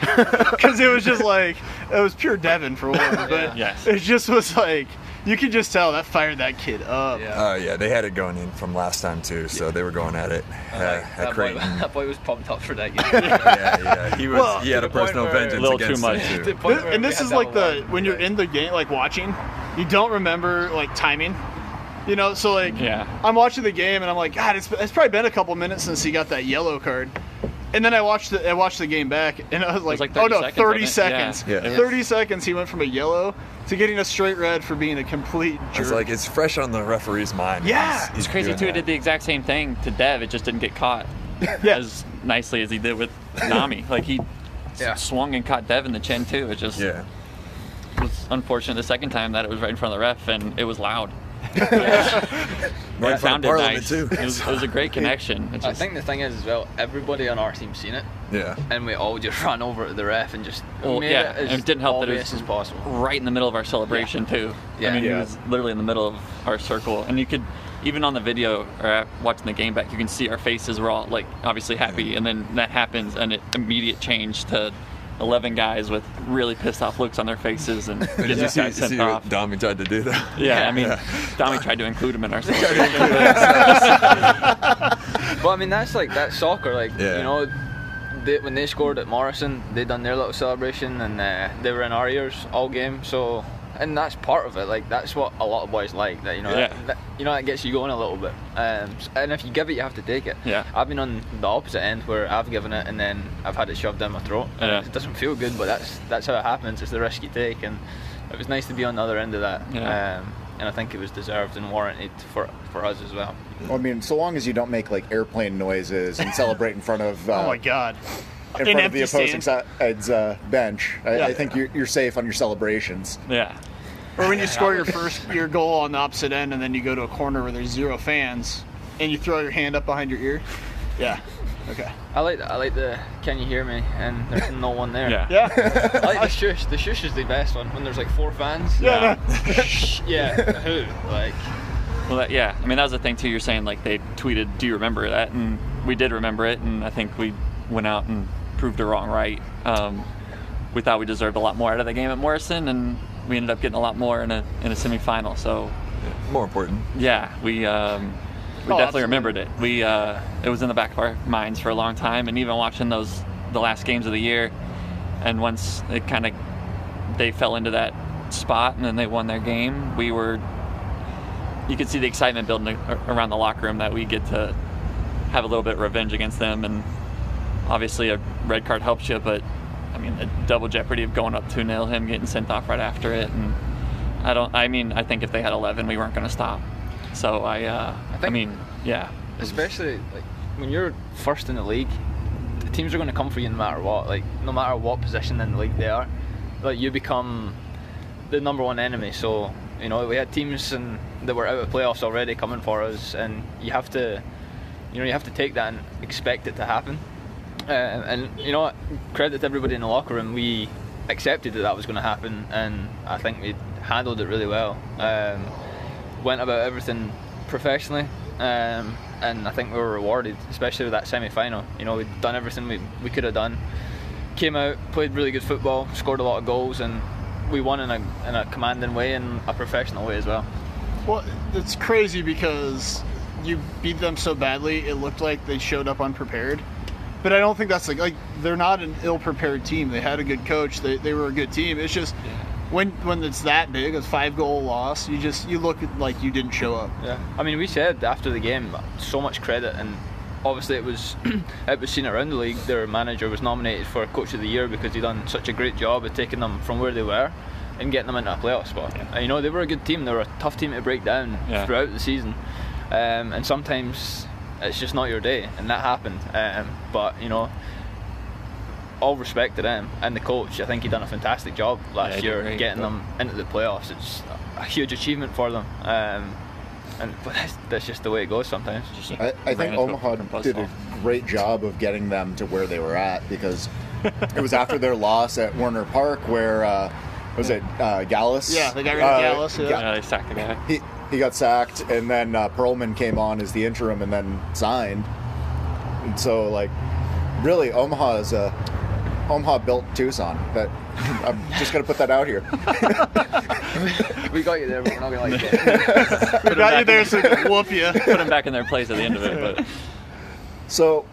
Speaker 2: Because it was just like it was pure Devin for one, but
Speaker 3: Yes.
Speaker 2: it just was like you can just tell that fired that kid up.
Speaker 4: uh, yeah, they had it going in from last time too. So they were going at it uh, at
Speaker 5: that, boy, that boy was pumped up for that game.
Speaker 4: yeah, yeah. He was.
Speaker 2: Well,
Speaker 4: he had a personal
Speaker 5: where-
Speaker 4: vengeance
Speaker 3: A little too much.
Speaker 4: too.
Speaker 2: This- and this is like the
Speaker 5: a
Speaker 2: when you're in the game, like watching, you don't remember like timing. You know, so like
Speaker 3: Yeah.
Speaker 2: I'm watching the game and I'm like, God, it's, it's probably been a couple minutes since he got that yellow card. And then I watched the I watched the game back and I was like,
Speaker 3: like
Speaker 2: oh no,
Speaker 3: seconds,
Speaker 2: 30 seconds.
Speaker 4: Yeah. Yeah.
Speaker 2: 30 seconds he went from a yellow to getting a straight red for being a complete jerk.
Speaker 4: It's like it's fresh on the referee's mind.
Speaker 2: Yeah.
Speaker 4: He's- he's
Speaker 3: It's crazy
Speaker 4: doing
Speaker 3: too. He
Speaker 4: that.
Speaker 3: did the exact same thing to Dev. It just didn't get caught
Speaker 2: Yeah.
Speaker 3: as nicely as he did with Nami. like he
Speaker 5: Yeah.
Speaker 3: swung and caught Dev in the chin too. It just
Speaker 4: Yeah.
Speaker 3: was unfortunate the second time that it was right in front of the ref and it was loud.
Speaker 4: Right
Speaker 3: it
Speaker 4: in front of
Speaker 3: sounded
Speaker 4: Parliament
Speaker 3: nice.
Speaker 4: too.
Speaker 3: It was, it was a great connection. It
Speaker 5: I
Speaker 3: just-
Speaker 5: think the thing is as well, everybody on our team seen it,
Speaker 4: Yeah.
Speaker 5: and we all just ran over to the ref and just
Speaker 3: well,
Speaker 5: made
Speaker 3: yeah,
Speaker 5: it as
Speaker 3: and it didn't help that it was
Speaker 5: as possible.
Speaker 3: right in the middle of our celebration too.
Speaker 5: Yeah.
Speaker 3: I mean,
Speaker 1: Yeah.
Speaker 3: it was literally in the middle of our circle, and you could even on the video or watching the game back, you can see our faces were all like obviously happy, and then that happens, and it immediate change to. 11 guys with really pissed off looks on their faces and
Speaker 4: Did
Speaker 3: get
Speaker 4: you
Speaker 3: this
Speaker 4: see,
Speaker 3: guy sent
Speaker 4: see
Speaker 3: off.
Speaker 4: what Domi tried to do that?
Speaker 3: Yeah, I mean,
Speaker 4: Yeah.
Speaker 3: Domi tried to include him in our celebration.
Speaker 5: But I mean, that's like that's soccer. Like
Speaker 4: Yeah.
Speaker 5: you know, they, when they scored at Morrison, they done their little celebration, and uh, they were in our ears all game. So, and that's part of it. Like that's what a lot of boys like. That you know,
Speaker 3: Yeah.
Speaker 5: that, that- you know, that gets you going a little bit. Um, and if you give it, you have to take it.
Speaker 3: Yeah.
Speaker 5: I've been on the opposite end where I've given it, and then I've had it shoved down my throat.
Speaker 3: Yeah.
Speaker 5: It doesn't feel good, but that's that's how it happens. It's the risk you take, and it was nice to be on the other end of that.
Speaker 3: Yeah.
Speaker 5: Um, and I think it was deserved and warranted for for us as well.
Speaker 1: Well, I mean, so long as you don't make like airplane noises and celebrate in front of uh,
Speaker 2: oh my god.
Speaker 1: in
Speaker 2: In
Speaker 1: front of the opposing side's uh, bench, I,
Speaker 2: Yeah.
Speaker 1: I think you're, you're safe on your celebrations.
Speaker 3: yeah.
Speaker 2: Or when you score your first your goal on the opposite end and then you go to a corner where there's zero fans and you throw your hand up behind your ear. Yeah. Okay.
Speaker 5: I like that. I like the "Can you hear me?" and there's no one there.
Speaker 3: Yeah.
Speaker 2: Yeah.
Speaker 5: I like the shush. The shush is the best one when there's like four fans.
Speaker 2: Yeah.
Speaker 5: Shh, yeah. Who? Like.
Speaker 3: Well, that, yeah. I mean, that was the thing too. You're saying like they tweeted, "Do you remember that?" And we did remember it, and I think we went out and proved it wrong. Right. Um, we thought we deserved a lot more out of the game at Morrison, and we ended up getting a lot more in a in a semifinal. So
Speaker 4: More important.
Speaker 3: yeah, we um, we
Speaker 2: Oh,
Speaker 3: definitely
Speaker 2: absolutely.
Speaker 3: remembered it. We uh, it was in the back of our minds for a long time, and even watching those the last games of the year, and once it kind of they fell into that spot, and then they won their game, we were you could see the excitement building around the locker room that we get to have a little bit of revenge against them, and obviously a red card helps you, but I mean the double jeopardy of going up two 0 him getting sent off right after it, and I don't. I mean, I think if they had 11, we weren't going to stop. So I, uh, I,
Speaker 5: think- I
Speaker 3: mean, yeah,
Speaker 5: especially like when you're first in the league, the teams are going to come for you no matter what. Like no matter what position in the league they are, like you become the number one enemy. So you know we had teams and that were out of playoffs already coming for us, and you have to, you know, you have to take that and expect it to happen. Uh, and you know, what? credit to everybody in the locker room. We accepted that that was going to happen, and I think we handled it really well. Um, went about everything professionally, um, and I think we were rewarded, especially with that semi-final. You know, we'd done everything we, we could have done. Came out, played really good football, scored a lot of goals, and we won in a, in a commanding way and a professional way as well.
Speaker 2: Well, it's crazy because you beat them so badly. It looked like they showed up unprepared. But I don't think that's like like they're not an ill-prepared team. They had a good coach. They, they were a good team. It's just when when it's that big, a five-goal loss, you just you look like you didn't show up.
Speaker 5: Yeah, I mean, we said after the game, so much credit, and obviously it was it was seen around the league. Their manager was nominated for Coach of the Year because he done such a great job of taking them from where they were and getting them into a playoff spot. And, you know, they were a good team. They were a tough team to break down
Speaker 6: Yeah.
Speaker 5: throughout the season, um, and sometimes it's just not your day, and that happened. Um, but you know. All respect to them and the coach. I think he done a fantastic job last
Speaker 6: he did
Speaker 5: year
Speaker 6: great.
Speaker 5: getting them into the playoffs. It's a huge achievement for them. Um, and but that's, that's just the way it goes sometimes.
Speaker 1: I, I think
Speaker 6: into
Speaker 1: Omaha
Speaker 6: fucking
Speaker 1: did a great job of getting them to where they were at because it was after their loss at Werner Park where uh, was it uh, Galas?
Speaker 2: Yeah, they got rid of
Speaker 1: Uh,
Speaker 2: Galas, yeah.
Speaker 6: Yeah, they sacked the guy.
Speaker 1: He he got sacked, and then uh, Pearlman came on as the interim, and then signed. And so, like, really, Omaha is a Omaha built Tucson. That I'm just gonna put that out here.
Speaker 5: we got you there, but we're not gonna let you get.
Speaker 2: We got you there so whoop you.
Speaker 6: Put him back in their place at the end of it, but
Speaker 1: So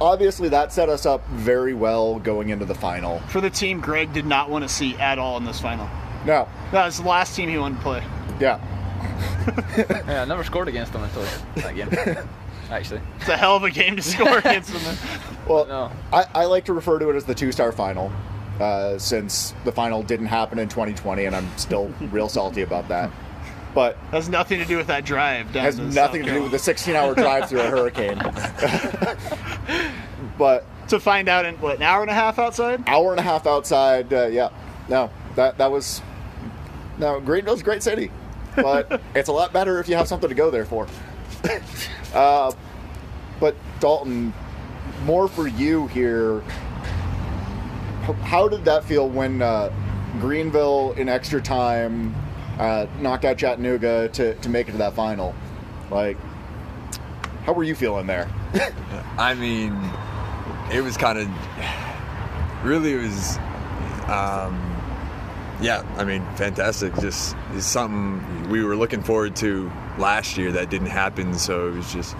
Speaker 1: obviously, that set us up very well going into the final.
Speaker 2: For the team Greg did not want to see at all in this final.
Speaker 1: No.
Speaker 2: That was the last team he wanted to play.
Speaker 1: Yeah,
Speaker 5: yeah, I never scored against them until that game. Actually,
Speaker 2: It's a hell of a game to score against them.
Speaker 1: well,
Speaker 5: No.
Speaker 1: I, I like to refer to it as the two-star final. Uh, since the final didn't happen in 2020, and I'm still real salty about that. But
Speaker 2: Has nothing to do with that drive. Down
Speaker 1: has
Speaker 2: to
Speaker 1: nothing
Speaker 2: South
Speaker 1: to do with the 16 hour drive through a hurricane. but
Speaker 2: To find out in what an hour and a half outside.
Speaker 1: hour and a half outside, uh, yeah, no, that that was no Greenville's a great city, but it's a lot better if you have something to go there for. uh, but Dalton, more for you here. How did that feel when uh, Greenville in extra time uh, knocked out Chattanooga to, to make it to that final? Like, how were you feeling there?
Speaker 4: I mean, it was kind of really it was um, yeah i mean fantastic just it's something we were looking forward to last year that didn't happen so it was just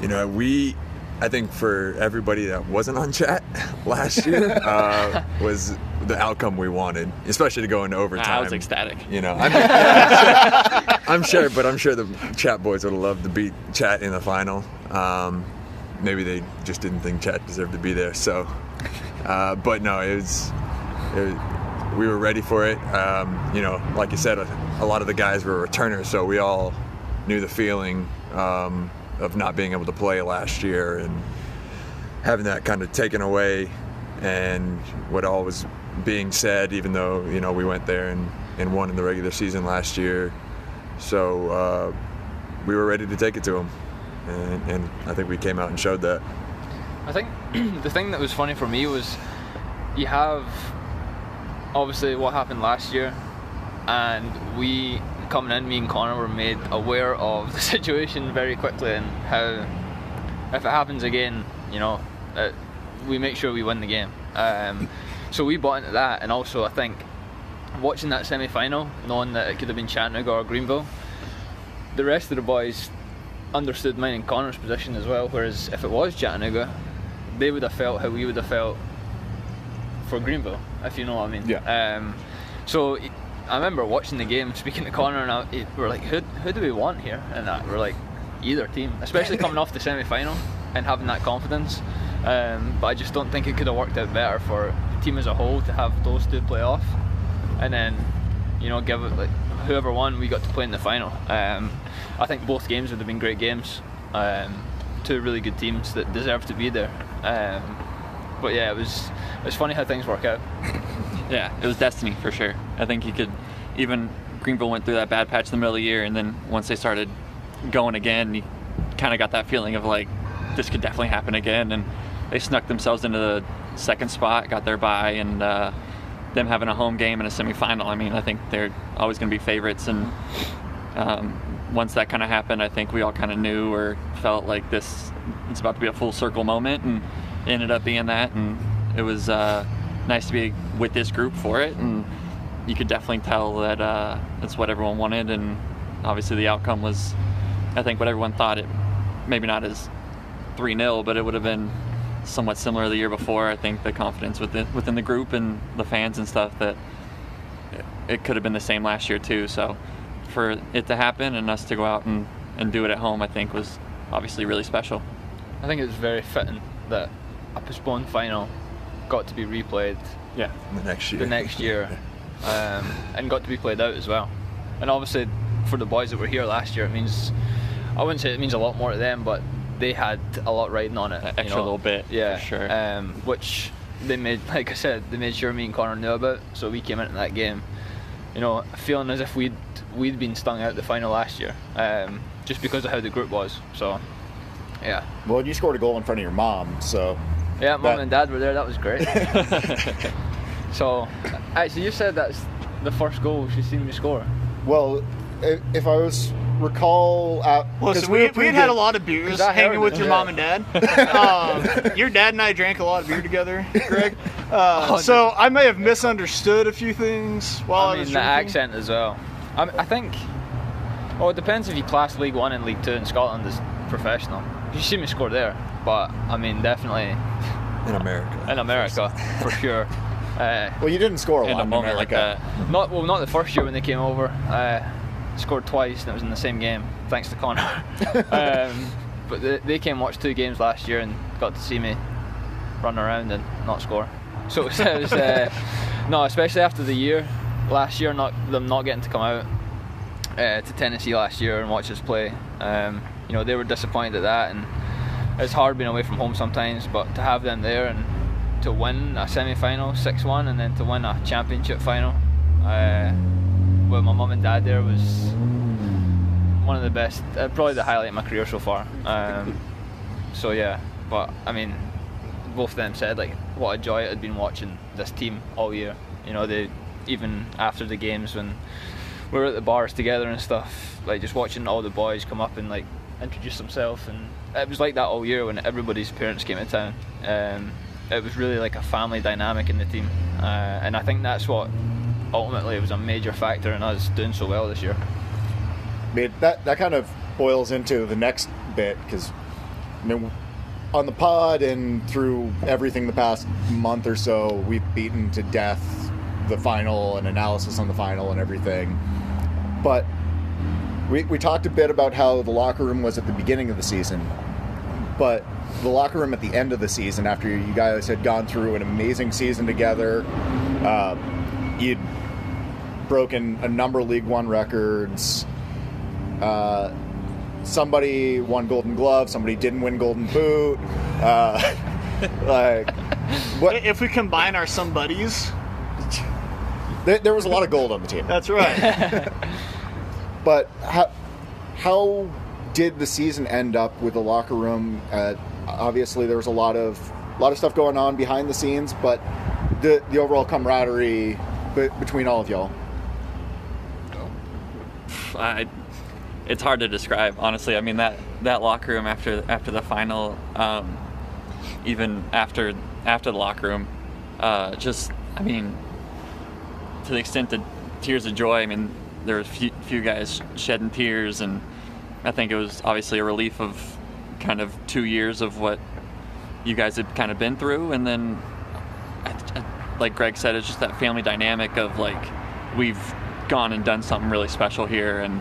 Speaker 4: you know we i think for everybody that wasn't on chat last year uh, was the outcome we wanted especially to go into overtime
Speaker 6: I was ecstatic.
Speaker 4: you know, I mean, yeah, I'm, sure, I'm sure, but I'm sure the chat boys would have loved to beat chat in the final. Um, maybe they just didn't think chat deserved to be there. So, uh, but no, it was, it was- we were ready for it. Um, you know, like you said, a, a lot of the guys were returners, so we all knew the feeling um, of not being able to play last year and having that kind of taken away and what all was being said, even though you know we went there and, and won in the regular season last year. So uh, we were ready to take it to them, and, and I think we came out and showed that.
Speaker 5: I think the thing that was funny for me was you have obviously what happened last year, and we coming in, me and Connor were made aware of the situation very quickly and how if it happens again, you know, uh, we make sure we win the game. Um, so we bought into that, and also I think watching that semi-final, knowing that it could have been Chattanooga or Greenville, the rest of the boys understood mine and Connor's position as well. Whereas if it was Chattanooga, they would have felt how we would have felt for Greenville, if you know what I mean.
Speaker 1: Yeah.
Speaker 5: Um, so I remember watching the game, speaking to Connor, and I, we we're like, who, who do we want here? And that we're like, either team, especially coming off the semi-final and having that confidence. Um, but I just don't think it could have worked out better for the team as a whole to have those two play off, and then you know give it like whoever won we got to play in the final. Um, I think both games would have been great games. Um, two really good teams that deserve to be there. Um, but yeah, it was it was funny how things work out.
Speaker 3: Yeah, it was destiny for sure. I think you could even Greenville went through that bad patch in the middle of the year, and then once they started going again, you kind of got that feeling of like this could definitely happen again, and they snuck themselves into the second spot, got their bye, and uh, them having a home game and a semifinal. I mean, I think they're always going to be favorites, and um, once that kind of happened, I think we all kind of knew or felt like this it's about to be a full circle moment, and ended up being that, and it was uh, nice to be with this group for it, and you could definitely tell that uh, that's what everyone wanted, and obviously the outcome was, I think, what everyone thought it, maybe not as 3 0, but it would have been somewhat similar the year before. I think the confidence within, within the group and the fans and stuff that it, it could have been the same last year too. So for it to happen and us to go out and, and do it at home, I think was obviously really special.
Speaker 5: I think it was very fitting that a postponed final got to be replayed
Speaker 3: Yeah.
Speaker 4: The next year.
Speaker 5: the next year um, and got to be played out as well. And obviously, for the boys that were here last year, it means I wouldn't say it means a lot more to them, but they had a lot riding on it.
Speaker 3: An
Speaker 5: you
Speaker 3: extra
Speaker 5: know.
Speaker 3: little bit, for
Speaker 5: yeah,
Speaker 3: sure.
Speaker 5: Um, which they made, like I said, they made sure me and Connor knew about. So we came into that game, you know, feeling as if we'd we'd been stung out the final last year, um, just because of how the group was. So, yeah,
Speaker 1: Well, you scored a goal in front of your mom, so
Speaker 5: yeah, mum
Speaker 1: That-
Speaker 5: and dad were there. That was great. so, actually, you said that's the first goal she's seen me score.
Speaker 1: well, i- if I was recall, uh,
Speaker 2: Well,
Speaker 1: 'cause
Speaker 2: so
Speaker 1: we
Speaker 2: we,
Speaker 1: were
Speaker 2: we
Speaker 1: pretty
Speaker 2: had had a lot of beers hanging with your
Speaker 5: yeah.
Speaker 2: mom and dad. um, your dad and I drank a lot of beer together, Greg. Uh,
Speaker 5: Oh,
Speaker 2: so I may have misunderstood a few things while I,
Speaker 5: I
Speaker 2: was
Speaker 5: mean, the
Speaker 2: drinking.
Speaker 5: accent as well. I, I think. Well, it depends if you class League One and League Two in Scotland as professional. You see me score there, but I mean, definitely
Speaker 4: in America.
Speaker 5: in America for sure. Uh,
Speaker 1: Well, you didn't score a
Speaker 3: In
Speaker 1: lot
Speaker 3: a
Speaker 1: in
Speaker 3: moment like
Speaker 1: America.
Speaker 3: that.
Speaker 5: not well, not the first year when they came over. Uh, scored twice, and it was in the same game, thanks to Connor. um, but they, they came watch two games last year and got to see me run around and not score. So it was, it was uh, no, especially after the year last year, not them not getting to come out uh, to Tennessee last year and watch us play. Um, you know, they were disappointed at that, and it's hard being away from home sometimes. But to have them there and to win a semi-final, six-one, and then to win a championship final uh, with my mum and dad there was one of the best, uh, probably the highlight of my career so far. Um, so yeah, but I mean, both of them said like what a joy it had been watching this team all year. You know, they even after the games when we were at the bars together and stuff, like just watching all the boys come up and like introduce themselves, and it was like that all year when everybody's parents came to town. Um, it was really like a family dynamic in the team, uh, and I think that's what ultimately was a major factor in us doing so well this year.
Speaker 1: I mean, that that kind of boils into the next bit because I mean, on the pod and through everything the past month or so, we've beaten to death the final and analysis on the final and everything. But we, we talked a bit about how the locker room was at the beginning of the season, but the locker room at the end of the season, after you guys had gone through an amazing season together, uh, you'd broken a number of League One records. Uh, somebody won Golden Glove. Somebody didn't win Golden Boot. Uh, like, what?
Speaker 2: If we combine our somebodies,
Speaker 1: There, there was a lot of gold on the team.
Speaker 2: that's right.
Speaker 1: But how how did the season end up with the locker room? Uh, obviously, there was a lot of a lot of stuff going on behind the scenes, but the the overall camaraderie be, between all of y'all.
Speaker 3: I, it's hard to describe, honestly. I mean that that locker room after after the final, um, even after after the locker room, uh, just I mean, to the extent that tears of joy. I mean, there were a few, few guys shedding tears, and I think it was obviously a relief of kind of two years of what you guys had kind of been through, and then like Greg said, it's just that family dynamic of like we've gone and done something really special here, and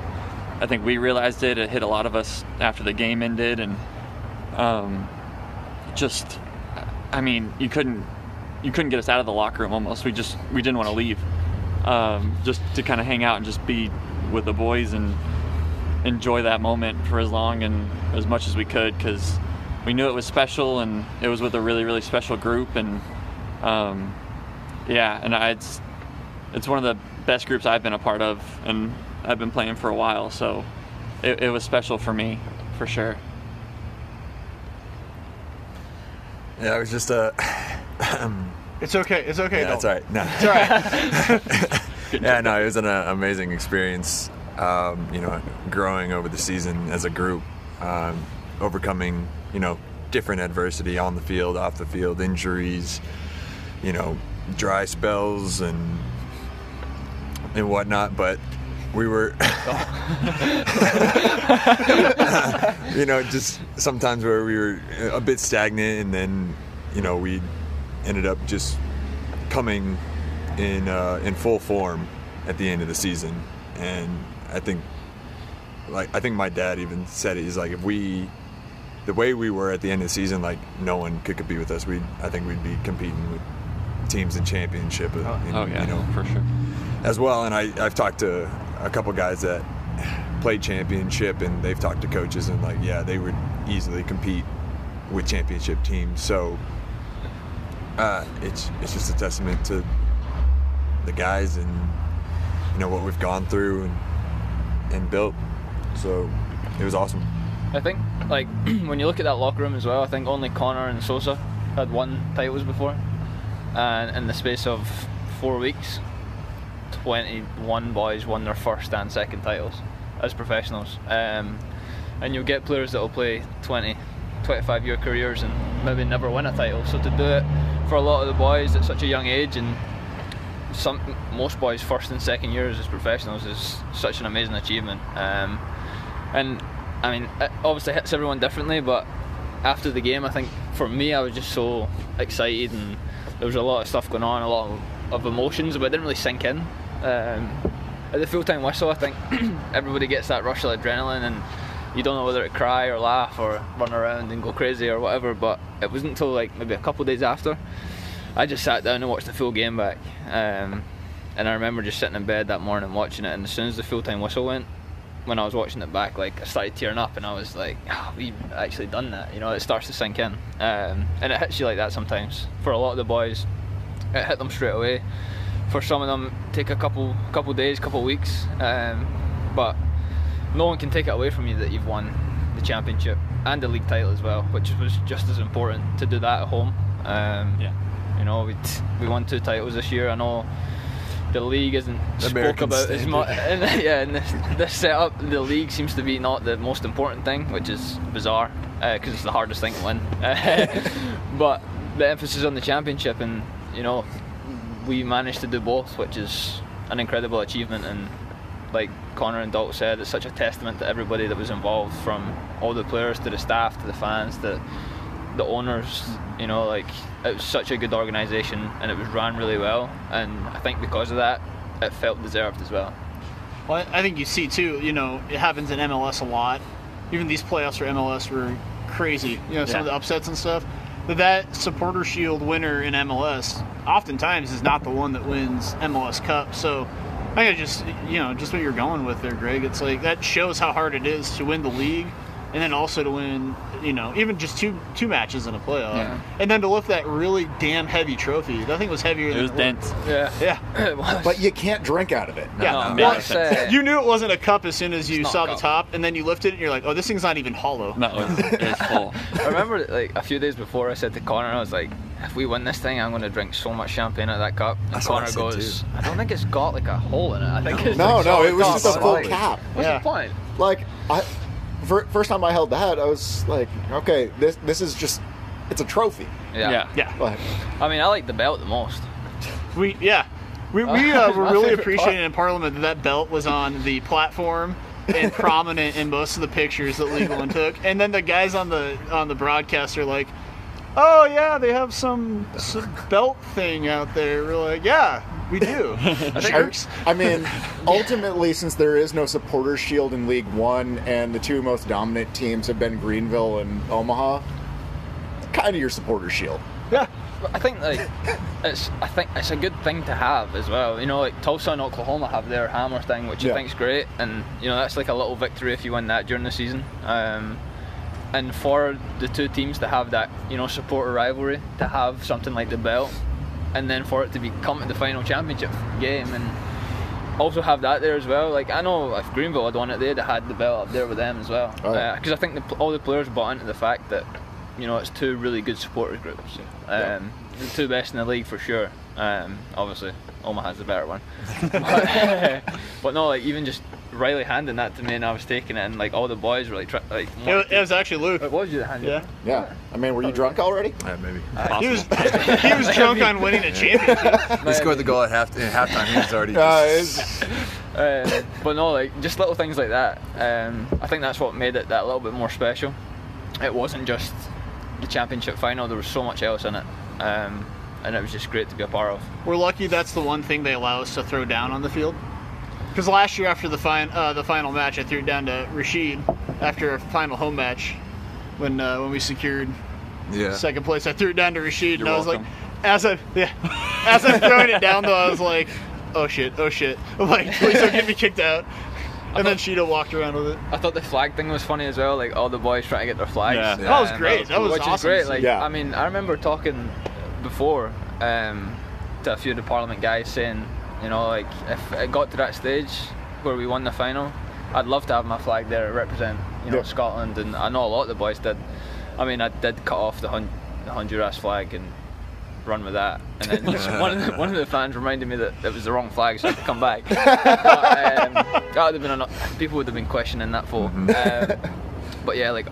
Speaker 3: I think we realized it. It hit a lot of us after the game ended, and um, just I mean, you couldn't you couldn't get us out of the locker room almost. We just we didn't want to leave, um, just to kind of hang out and just be with the boys and
Speaker 6: enjoy that moment for as long and as much as we could because we knew it was special and it was with a really really special group and um, yeah and I, it's it's one of the best groups I've been a part of and I've been playing for a while so it, it was special for me for sure.
Speaker 4: Yeah, it was just a.
Speaker 2: It's okay. It's okay.
Speaker 4: yeah,
Speaker 2: don't.
Speaker 4: that's all right. No.
Speaker 2: It's all right.
Speaker 4: yeah, no, it was an uh, amazing experience. Um, you know, growing over the season as a group, um, overcoming you know different adversity on the field, off the field, injuries, you know, dry spells and and whatnot. But we were, you know, just sometimes where we were a bit stagnant, and then you know we ended up just coming in uh, in full form at the end of the season, and I think like I think my dad even said it. He's like, if we the way we were at the end of the season, like no one could compete with us. We I think we'd be competing with teams in championship. and,
Speaker 6: Oh yeah,
Speaker 4: you know,
Speaker 6: for sure.
Speaker 4: as well. And I, I've talked to a couple guys that played championship, and they've talked to coaches, and like, yeah, they would easily compete with championship teams. So uh, it's it's just a testament to the guys and you know what we've gone through and and built. So it was awesome.
Speaker 5: I think, like, when you look at that locker room as well, I think only Connor and Sosa had won titles before. And in the space of four weeks, 21 boys won their first and second titles as professionals. Um, and you'll get players that will play 20, 25 year careers and maybe never win a title. So to do it for a lot of the boys at such a young age and some most boys first and second years as professionals is such an amazing achievement. Um, and I mean, it obviously hits everyone differently, but after the game, I think for me, I was just so excited, and there was a lot of stuff going on, a lot of, emotions, but it didn't really sink in. Um, at the full time whistle, I think everybody gets that rush of adrenaline, and you don't know whether to cry or laugh or run around and go crazy or whatever. But it wasn't until like maybe a couple days after I just sat down and watched the full game back. Um, and I remember just sitting in bed that morning watching it, and as soon as the full time whistle went, when I was watching it back, like I started tearing up, and I was like, oh, "We've actually done that." You know, it starts to sink in, um, and it hits you like that sometimes. For a lot of the boys, it hit them straight away. For some of them, take a couple couple days, couple weeks, um, but no one can take it away from you that you've won the championship and the league title as well, which was just as important to do that at home. Um,
Speaker 6: Yeah.
Speaker 5: You know, we we won two titles this year. I know the league isn't spoke
Speaker 4: American
Speaker 5: about as
Speaker 4: standard.
Speaker 5: much. yeah, in this, this setup, the league seems to be not the most important thing, which is bizarre because it's the hardest thing to win. but the emphasis on the championship, and you know, we managed to do both, which is an incredible achievement. And like Connor and Dalt said, it's such a testament to everybody that was involved, from all the players to the staff to the fans to the owners. You know, like it was such a good organisation, and it was run really well. And I think because of that, it felt deserved as well.
Speaker 2: Well, I think you see too. You know, it happens in MLS a lot. Even these playoffs for MLS were crazy. You know, some of the upsets and stuff. But that supporter shield winner in MLS oftentimes is not the one that wins MLS Cup. So I think I just you know just what you're going with there, Greg. It's like that shows how hard it is to win the league, and then also to win you know even just two two matches in a playoff,
Speaker 6: Yeah.
Speaker 2: and then to lift that really damn heavy trophy. That thing was heavier
Speaker 6: It
Speaker 2: than
Speaker 6: was
Speaker 2: looked.
Speaker 6: dense.
Speaker 5: Yeah,
Speaker 2: Yeah.
Speaker 5: it was.
Speaker 7: But you can't drink out of it.
Speaker 2: Yeah.
Speaker 6: No,
Speaker 5: No,
Speaker 6: man.
Speaker 5: uh,
Speaker 2: You knew it wasn't a cup as soon as you saw the top, and then you lifted it, and you're like, "Oh, this thing's not even hollow."
Speaker 6: No, it's, it's full.
Speaker 5: I remember like a few days before I said to Connor, I was like, if we win this thing, I'm going to drink so much champagne out of that cup. And
Speaker 4: That's what I
Speaker 5: Connor
Speaker 4: said,
Speaker 5: goes, I don't think it's got like a hole in it. I think it's
Speaker 7: No,
Speaker 5: like
Speaker 7: no, it was
Speaker 5: cup."
Speaker 7: just a
Speaker 5: I'm
Speaker 7: full
Speaker 5: like,
Speaker 7: cap.
Speaker 5: What's
Speaker 2: Yeah.
Speaker 5: the point?
Speaker 7: Like I, fir- first time I held that, I was like, okay, this this is just, it's a trophy.
Speaker 5: Yeah.
Speaker 6: Yeah.
Speaker 2: Yeah,
Speaker 7: Like,
Speaker 5: I mean, I like the belt the most.
Speaker 2: we yeah, we, we
Speaker 5: Uh,
Speaker 2: were really
Speaker 5: favorite
Speaker 2: appreciating
Speaker 5: part.
Speaker 2: in Parliament that that belt was on the platform and prominent in most of the pictures that League One took, and then the guys on the on the broadcast are like. Oh yeah, they have some, some belt thing out there. We're like, yeah, we do. Jerks.
Speaker 7: I mean, ultimately, since there is no supporter shield in League One, and the two most dominant teams have been Greenville and Omaha, kind of your supporter shield.
Speaker 2: Yeah,
Speaker 5: I think like it's I think it's a good thing to have as well. You know, like Tulsa and Oklahoma have their hammer thing, which
Speaker 1: Yeah.
Speaker 5: I think's great, and you know that's like a little victory if you win that during the season. Um, and for the two teams to have that, you know, supporter rivalry, to have something like the belt, and then for it to be become the final championship game, and also have that there as well. Like I know if Greenville had won it, they'd have had the belt up there with them as well.
Speaker 1: Oh, yeah.
Speaker 5: Because I think the, all the players bought into the fact that you know it's two really good supporters groups.
Speaker 1: Yeah.
Speaker 5: Um, The two best in the league for sure. Um, obviously, Omaha's the better one. but, but no, like even just Riley handing that to me and I was taking it, and like all the boys were like, try, like
Speaker 2: It was, it was actually Luke.
Speaker 5: it was you that handed
Speaker 2: Yeah.
Speaker 5: it?
Speaker 1: Yeah. I mean, were you drunk already?
Speaker 4: Yeah, maybe.
Speaker 2: He was he was drunk on winning a championship.
Speaker 4: He scored the goal at half in halftime. He was already.
Speaker 1: Uh,
Speaker 4: just-
Speaker 1: it's-
Speaker 5: Uh, but no, like just little things like that. Um, I think that's what made it that little bit more special. It wasn't just the championship final. There was so much else in it, um, and it was just great to be a part of.
Speaker 2: We're lucky that's the one thing they allow us to throw down on the field. Because last year after the fin- uh, the final match, I threw it down to Rashid after a final home match when uh, when we secured
Speaker 4: yeah.
Speaker 2: second place. I threw it down to Rashid, and
Speaker 8: You're
Speaker 2: I was
Speaker 8: welcome.
Speaker 2: like, as I yeah, as I'm throwing it down though, I was like, oh shit, oh shit, I'm like please don't get me kicked out. And then Sheeta walked around with it.
Speaker 5: I thought the flag thing was funny as well. Like all the boys trying to get their flags.
Speaker 8: Yeah.
Speaker 2: That was
Speaker 5: Um,
Speaker 2: great. That was
Speaker 5: which
Speaker 2: awesome
Speaker 5: is great. Like
Speaker 1: Yeah.
Speaker 5: I mean, I remember talking before um, to a few of the Parliament guys saying, you know, like if it got to that stage where we won the final, I'd love to have my flag there to represent, you know,
Speaker 1: Yeah.
Speaker 5: Scotland. And I know a lot of the boys did. I mean, I did cut off the, Hon- the Honduras flag and run with that. And then one, of the, one of the fans reminded me that it was the wrong flag, so I had to come back. but, um, that would have been a, people would have been questioning that for. Um, but yeah, like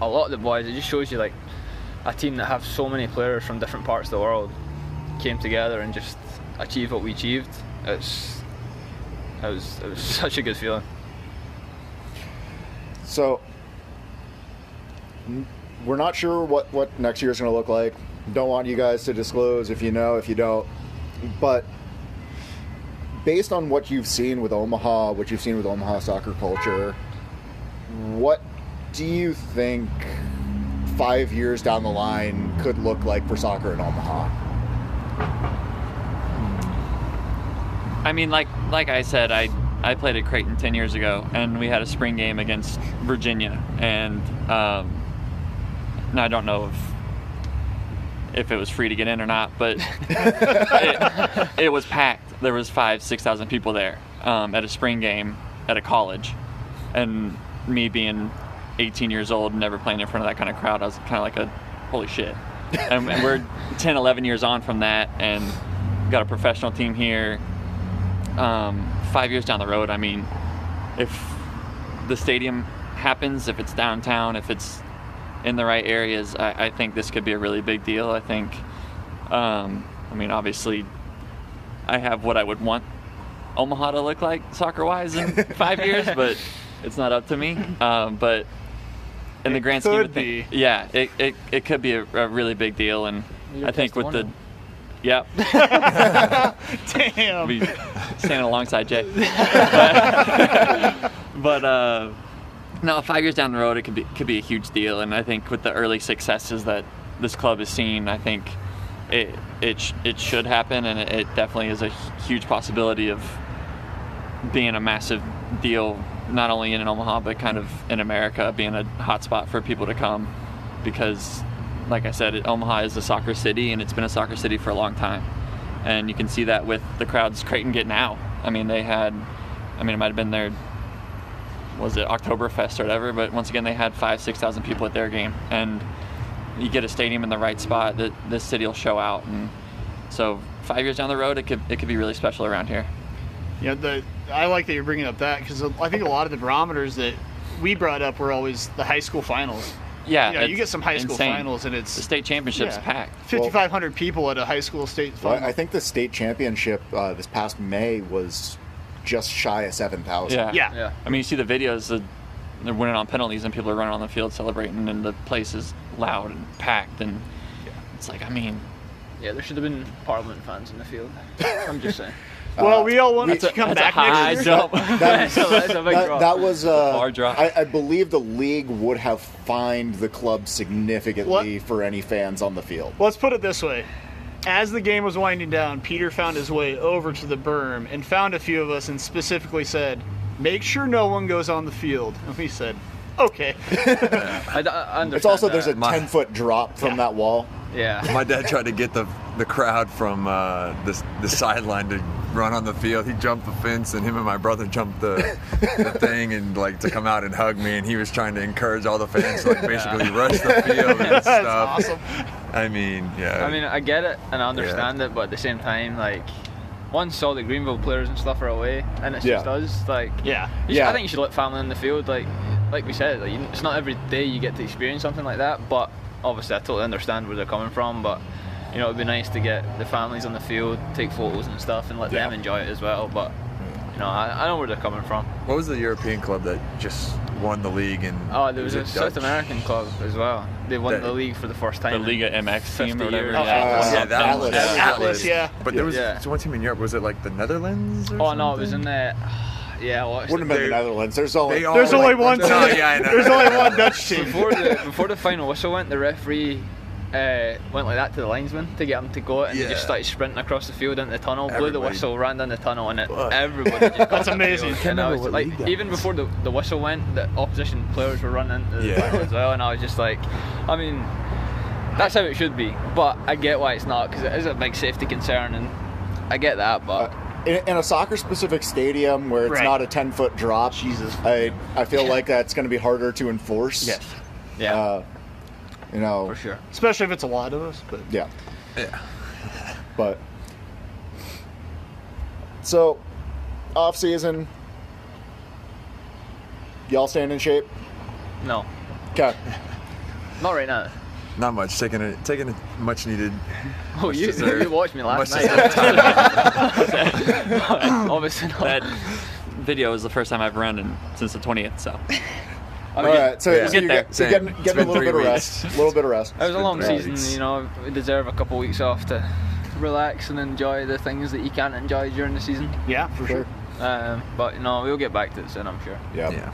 Speaker 5: a lot of the boys, it just shows you like a team that have so many players from different parts of the world came together and just achieved what we achieved. It's it was it was such a good feeling.
Speaker 1: So we're not sure what what next year is going to look like. Don't want you guys to disclose if you know, if you don't. But based on what you've seen with Omaha, what you've seen with Omaha soccer culture, what do you think five years down the line could look like for soccer in Omaha?
Speaker 3: I mean, like like I said, I I played at Creighton ten years ago, and we had a spring game against Virginia, and um, now I don't know if if it was free to get in or not, but it, it was packed. There was five six thousand people there um, at a spring game at a college, and me being 18 years old and never playing in front of that kind of crowd, I was kind of like a holy shit. and, and we're 10, 11 years on from that, and got a professional team here um, five years down the road, I mean, if the stadium happens, if it's downtown, if it's in the right areas, I, I think this could be a really big deal. I think, um, I mean, obviously, I have what I would want Omaha to look like soccer wise in five years, but it's not up to me. Um, but in the grand scheme of things, yeah, it, it, it could be a, a really big deal. And
Speaker 5: You're
Speaker 3: I think with the,
Speaker 5: testimonial.
Speaker 3: Yep.
Speaker 2: Damn.
Speaker 3: be standing alongside Jay. but uh, no, five years down the road, it could be could be a huge deal. And I think with the early successes that this club has seen, I think it it sh- it should happen, and it, it definitely is a huge possibility of being a massive deal, not only in Omaha but kind of in America, being a hotspot for people to come, because. Like I said, Omaha is a soccer city, and it's been a soccer city for a long time and you can see that with the crowds Creighton getting out. I mean, they had, I mean, it might have been their, was it Oktoberfest or whatever, but once again, they had five, six thousand people at their game, and you get a stadium in the right spot, that this city will show out, and so five years down the road, it could it could be really special around here.
Speaker 2: Yeah, the I like that you're bringing up that because I think a lot of the barometers that we brought up were always the high school finals.
Speaker 3: Yeah,
Speaker 2: you, know, you get some high school
Speaker 3: insane.
Speaker 2: finals and it's
Speaker 3: The state championship's
Speaker 2: yeah,
Speaker 3: packed.
Speaker 2: 5,500 people at a high school state
Speaker 1: Well. I think the state championship uh, this past May was just shy of seven thousand.
Speaker 3: Yeah.
Speaker 2: Yeah.
Speaker 5: Yeah.
Speaker 3: I mean, you see the videos that they're winning on penalties and people are running on the field celebrating, and the place is loud and packed, and it's like, I mean,
Speaker 5: Yeah, there should have been Parliament fans in the field. I'm just saying.
Speaker 2: Well, we all want
Speaker 1: we-
Speaker 2: to come back next year.
Speaker 3: jump.
Speaker 1: That,
Speaker 5: that's, a, that's
Speaker 1: that,
Speaker 5: drop.
Speaker 1: that was uh,
Speaker 3: far drop.
Speaker 1: I, I believe the league would have fined the club significantly for any fans on the field.
Speaker 2: Let's put it this way. As the game was winding down, Peter found his way over to the berm and found a few of us and specifically said, Make sure no one goes on the field. And we said, Okay.
Speaker 5: I, d- I understand
Speaker 1: It's also there's a.
Speaker 4: My-
Speaker 1: ten foot drop from that wall.
Speaker 5: Yeah.
Speaker 4: My dad tried to get the the crowd from uh, the the sideline to run on the field. He jumped the fence, and him and my brother jumped the, the thing, and like to come out and hug me. And he was trying to encourage all the fans to like basically rush the field and
Speaker 2: That's
Speaker 4: stuff.
Speaker 2: awesome.
Speaker 4: I mean, yeah.
Speaker 5: I mean, I get it and I understand it, but at the same time, like, once all the Greenville players and stuff are away, and it's
Speaker 1: Yeah.
Speaker 5: just us, like,
Speaker 2: Yeah.
Speaker 5: you should-
Speaker 1: Yeah.
Speaker 5: I think you should let family in the field. Like, like we said, like, you- it's not every day you get to experience something like that. But obviously, I totally understand where they're coming from. But you know, it'd be nice to get the families on the field, take photos and stuff, and let them enjoy it as well. But you know, I, I know where they're coming from.
Speaker 4: what was the European club that just won the league? And
Speaker 5: Oh, there was a South
Speaker 4: Dutch?
Speaker 5: American club as well. They won
Speaker 4: That-
Speaker 5: the league for the first time.
Speaker 3: The
Speaker 5: in
Speaker 3: Liga MX team
Speaker 5: 50
Speaker 3: or whatever.
Speaker 5: years.
Speaker 2: Oh,
Speaker 3: yeah.
Speaker 1: uh,
Speaker 4: Yeah, that
Speaker 1: Atlas.
Speaker 4: one.
Speaker 1: Atlas,
Speaker 2: Atlas, yeah.
Speaker 4: But there was
Speaker 5: Yeah.
Speaker 4: one team in Europe. Was it like the Netherlands? Or
Speaker 5: Oh no, it was in
Speaker 4: something?
Speaker 5: the. Yeah, what?
Speaker 1: Wouldn't have been the Netherlands. There's only
Speaker 4: they
Speaker 2: There's only
Speaker 4: like,
Speaker 2: one team.
Speaker 4: yeah, I know.
Speaker 2: There's only one Dutch team.
Speaker 5: before the before the final whistle went, the referee uh, went like that to the linesman to get him to go, and he
Speaker 4: Yeah.
Speaker 5: just started sprinting across the field into the tunnel, blew the whistle, ran down the tunnel, and it,
Speaker 4: What?
Speaker 5: everybody just
Speaker 2: That's amazing.
Speaker 5: field.
Speaker 2: Can't
Speaker 5: And I was like, even before the, the whistle went, the opposition players were running into the
Speaker 4: Yeah.
Speaker 5: tunnel as well, and I was just like, I mean, that's how it should be, but I get why it's not because it is a big safety concern, and I get that, but.
Speaker 1: In, in a soccer specific stadium where it's
Speaker 2: Right.
Speaker 1: not a 10 foot drop.
Speaker 2: Jesus.
Speaker 1: I I feel like that's going to be harder to enforce.
Speaker 2: Yes.
Speaker 5: yeah,
Speaker 1: Uh, you know.
Speaker 5: for sure.
Speaker 2: Especially if it's a lot of us. But
Speaker 1: Yeah.
Speaker 4: Yeah.
Speaker 1: But so off season, y'all staying in shape?
Speaker 5: No,
Speaker 1: Okay.
Speaker 5: not right now.
Speaker 4: Not much. Taking a taking a much needed.
Speaker 5: Oh, you,
Speaker 4: deserved.
Speaker 5: you watched me last
Speaker 4: Much
Speaker 5: night. Obviously not.
Speaker 3: That video is the first time I've run in, since the 20th, so.
Speaker 5: I
Speaker 1: All
Speaker 5: mean,
Speaker 1: right. So,
Speaker 4: Yeah.
Speaker 1: so
Speaker 3: Get
Speaker 1: you're,
Speaker 3: there.
Speaker 1: get, you're getting, getting a little bit
Speaker 4: three
Speaker 1: of rest. A little bit of rest.
Speaker 5: It was a long season,
Speaker 4: weeks.
Speaker 5: you know. We deserve a couple of weeks off to relax and enjoy the things that you can't enjoy during the season.
Speaker 2: yeah, for sure.
Speaker 5: Um, but you know, we'll get back to it soon, I'm sure.
Speaker 1: Yeah.
Speaker 4: Yeah.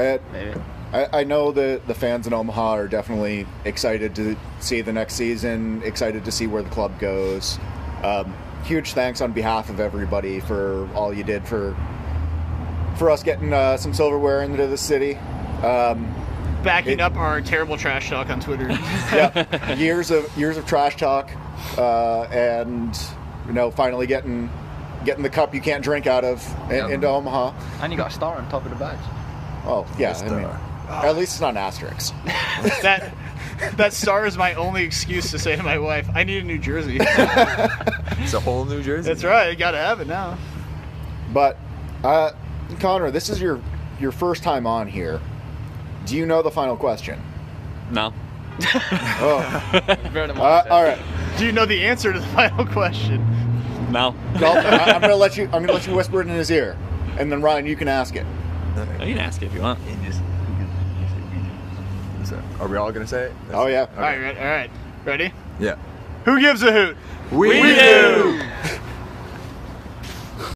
Speaker 1: Uh,
Speaker 5: Maybe.
Speaker 1: I, I know that the fans in Omaha are definitely excited to see the next season, excited to see where the club goes. Um, huge thanks on behalf of everybody for all you did for for us getting uh, some silverware into the city. Um,
Speaker 2: Backing
Speaker 1: It-
Speaker 2: up our terrible trash talk on Twitter.
Speaker 1: yeah, years of years of trash talk, uh, and you know, finally getting getting the cup you can't drink out of in,
Speaker 5: Yep.
Speaker 1: into Omaha.
Speaker 5: And you got a star on top of the badge.
Speaker 1: Oh yeah,
Speaker 4: Just,
Speaker 1: I mean,
Speaker 4: uh,
Speaker 1: at least it's not an asterisk.
Speaker 2: that that star is my only excuse to say to my wife, "I need a New Jersey."
Speaker 4: It's a whole New Jersey.
Speaker 2: That's right. You got to have it now.
Speaker 1: But uh, Connor, this is your your first time on here. Do you know the final question?
Speaker 3: No.
Speaker 1: Oh, uh, all right.
Speaker 2: Do you know the answer to the final question?
Speaker 3: No.
Speaker 1: Well, I, I'm gonna let you. I'm gonna let you whisper it in his ear, and then Ryan, you can ask it.
Speaker 3: You can ask it if you want.
Speaker 4: So, are we all gonna say it?
Speaker 1: Oh yeah.
Speaker 2: All right, right, all right. Ready?
Speaker 4: Yeah.
Speaker 2: Who gives a hoot?
Speaker 4: We,
Speaker 2: We do.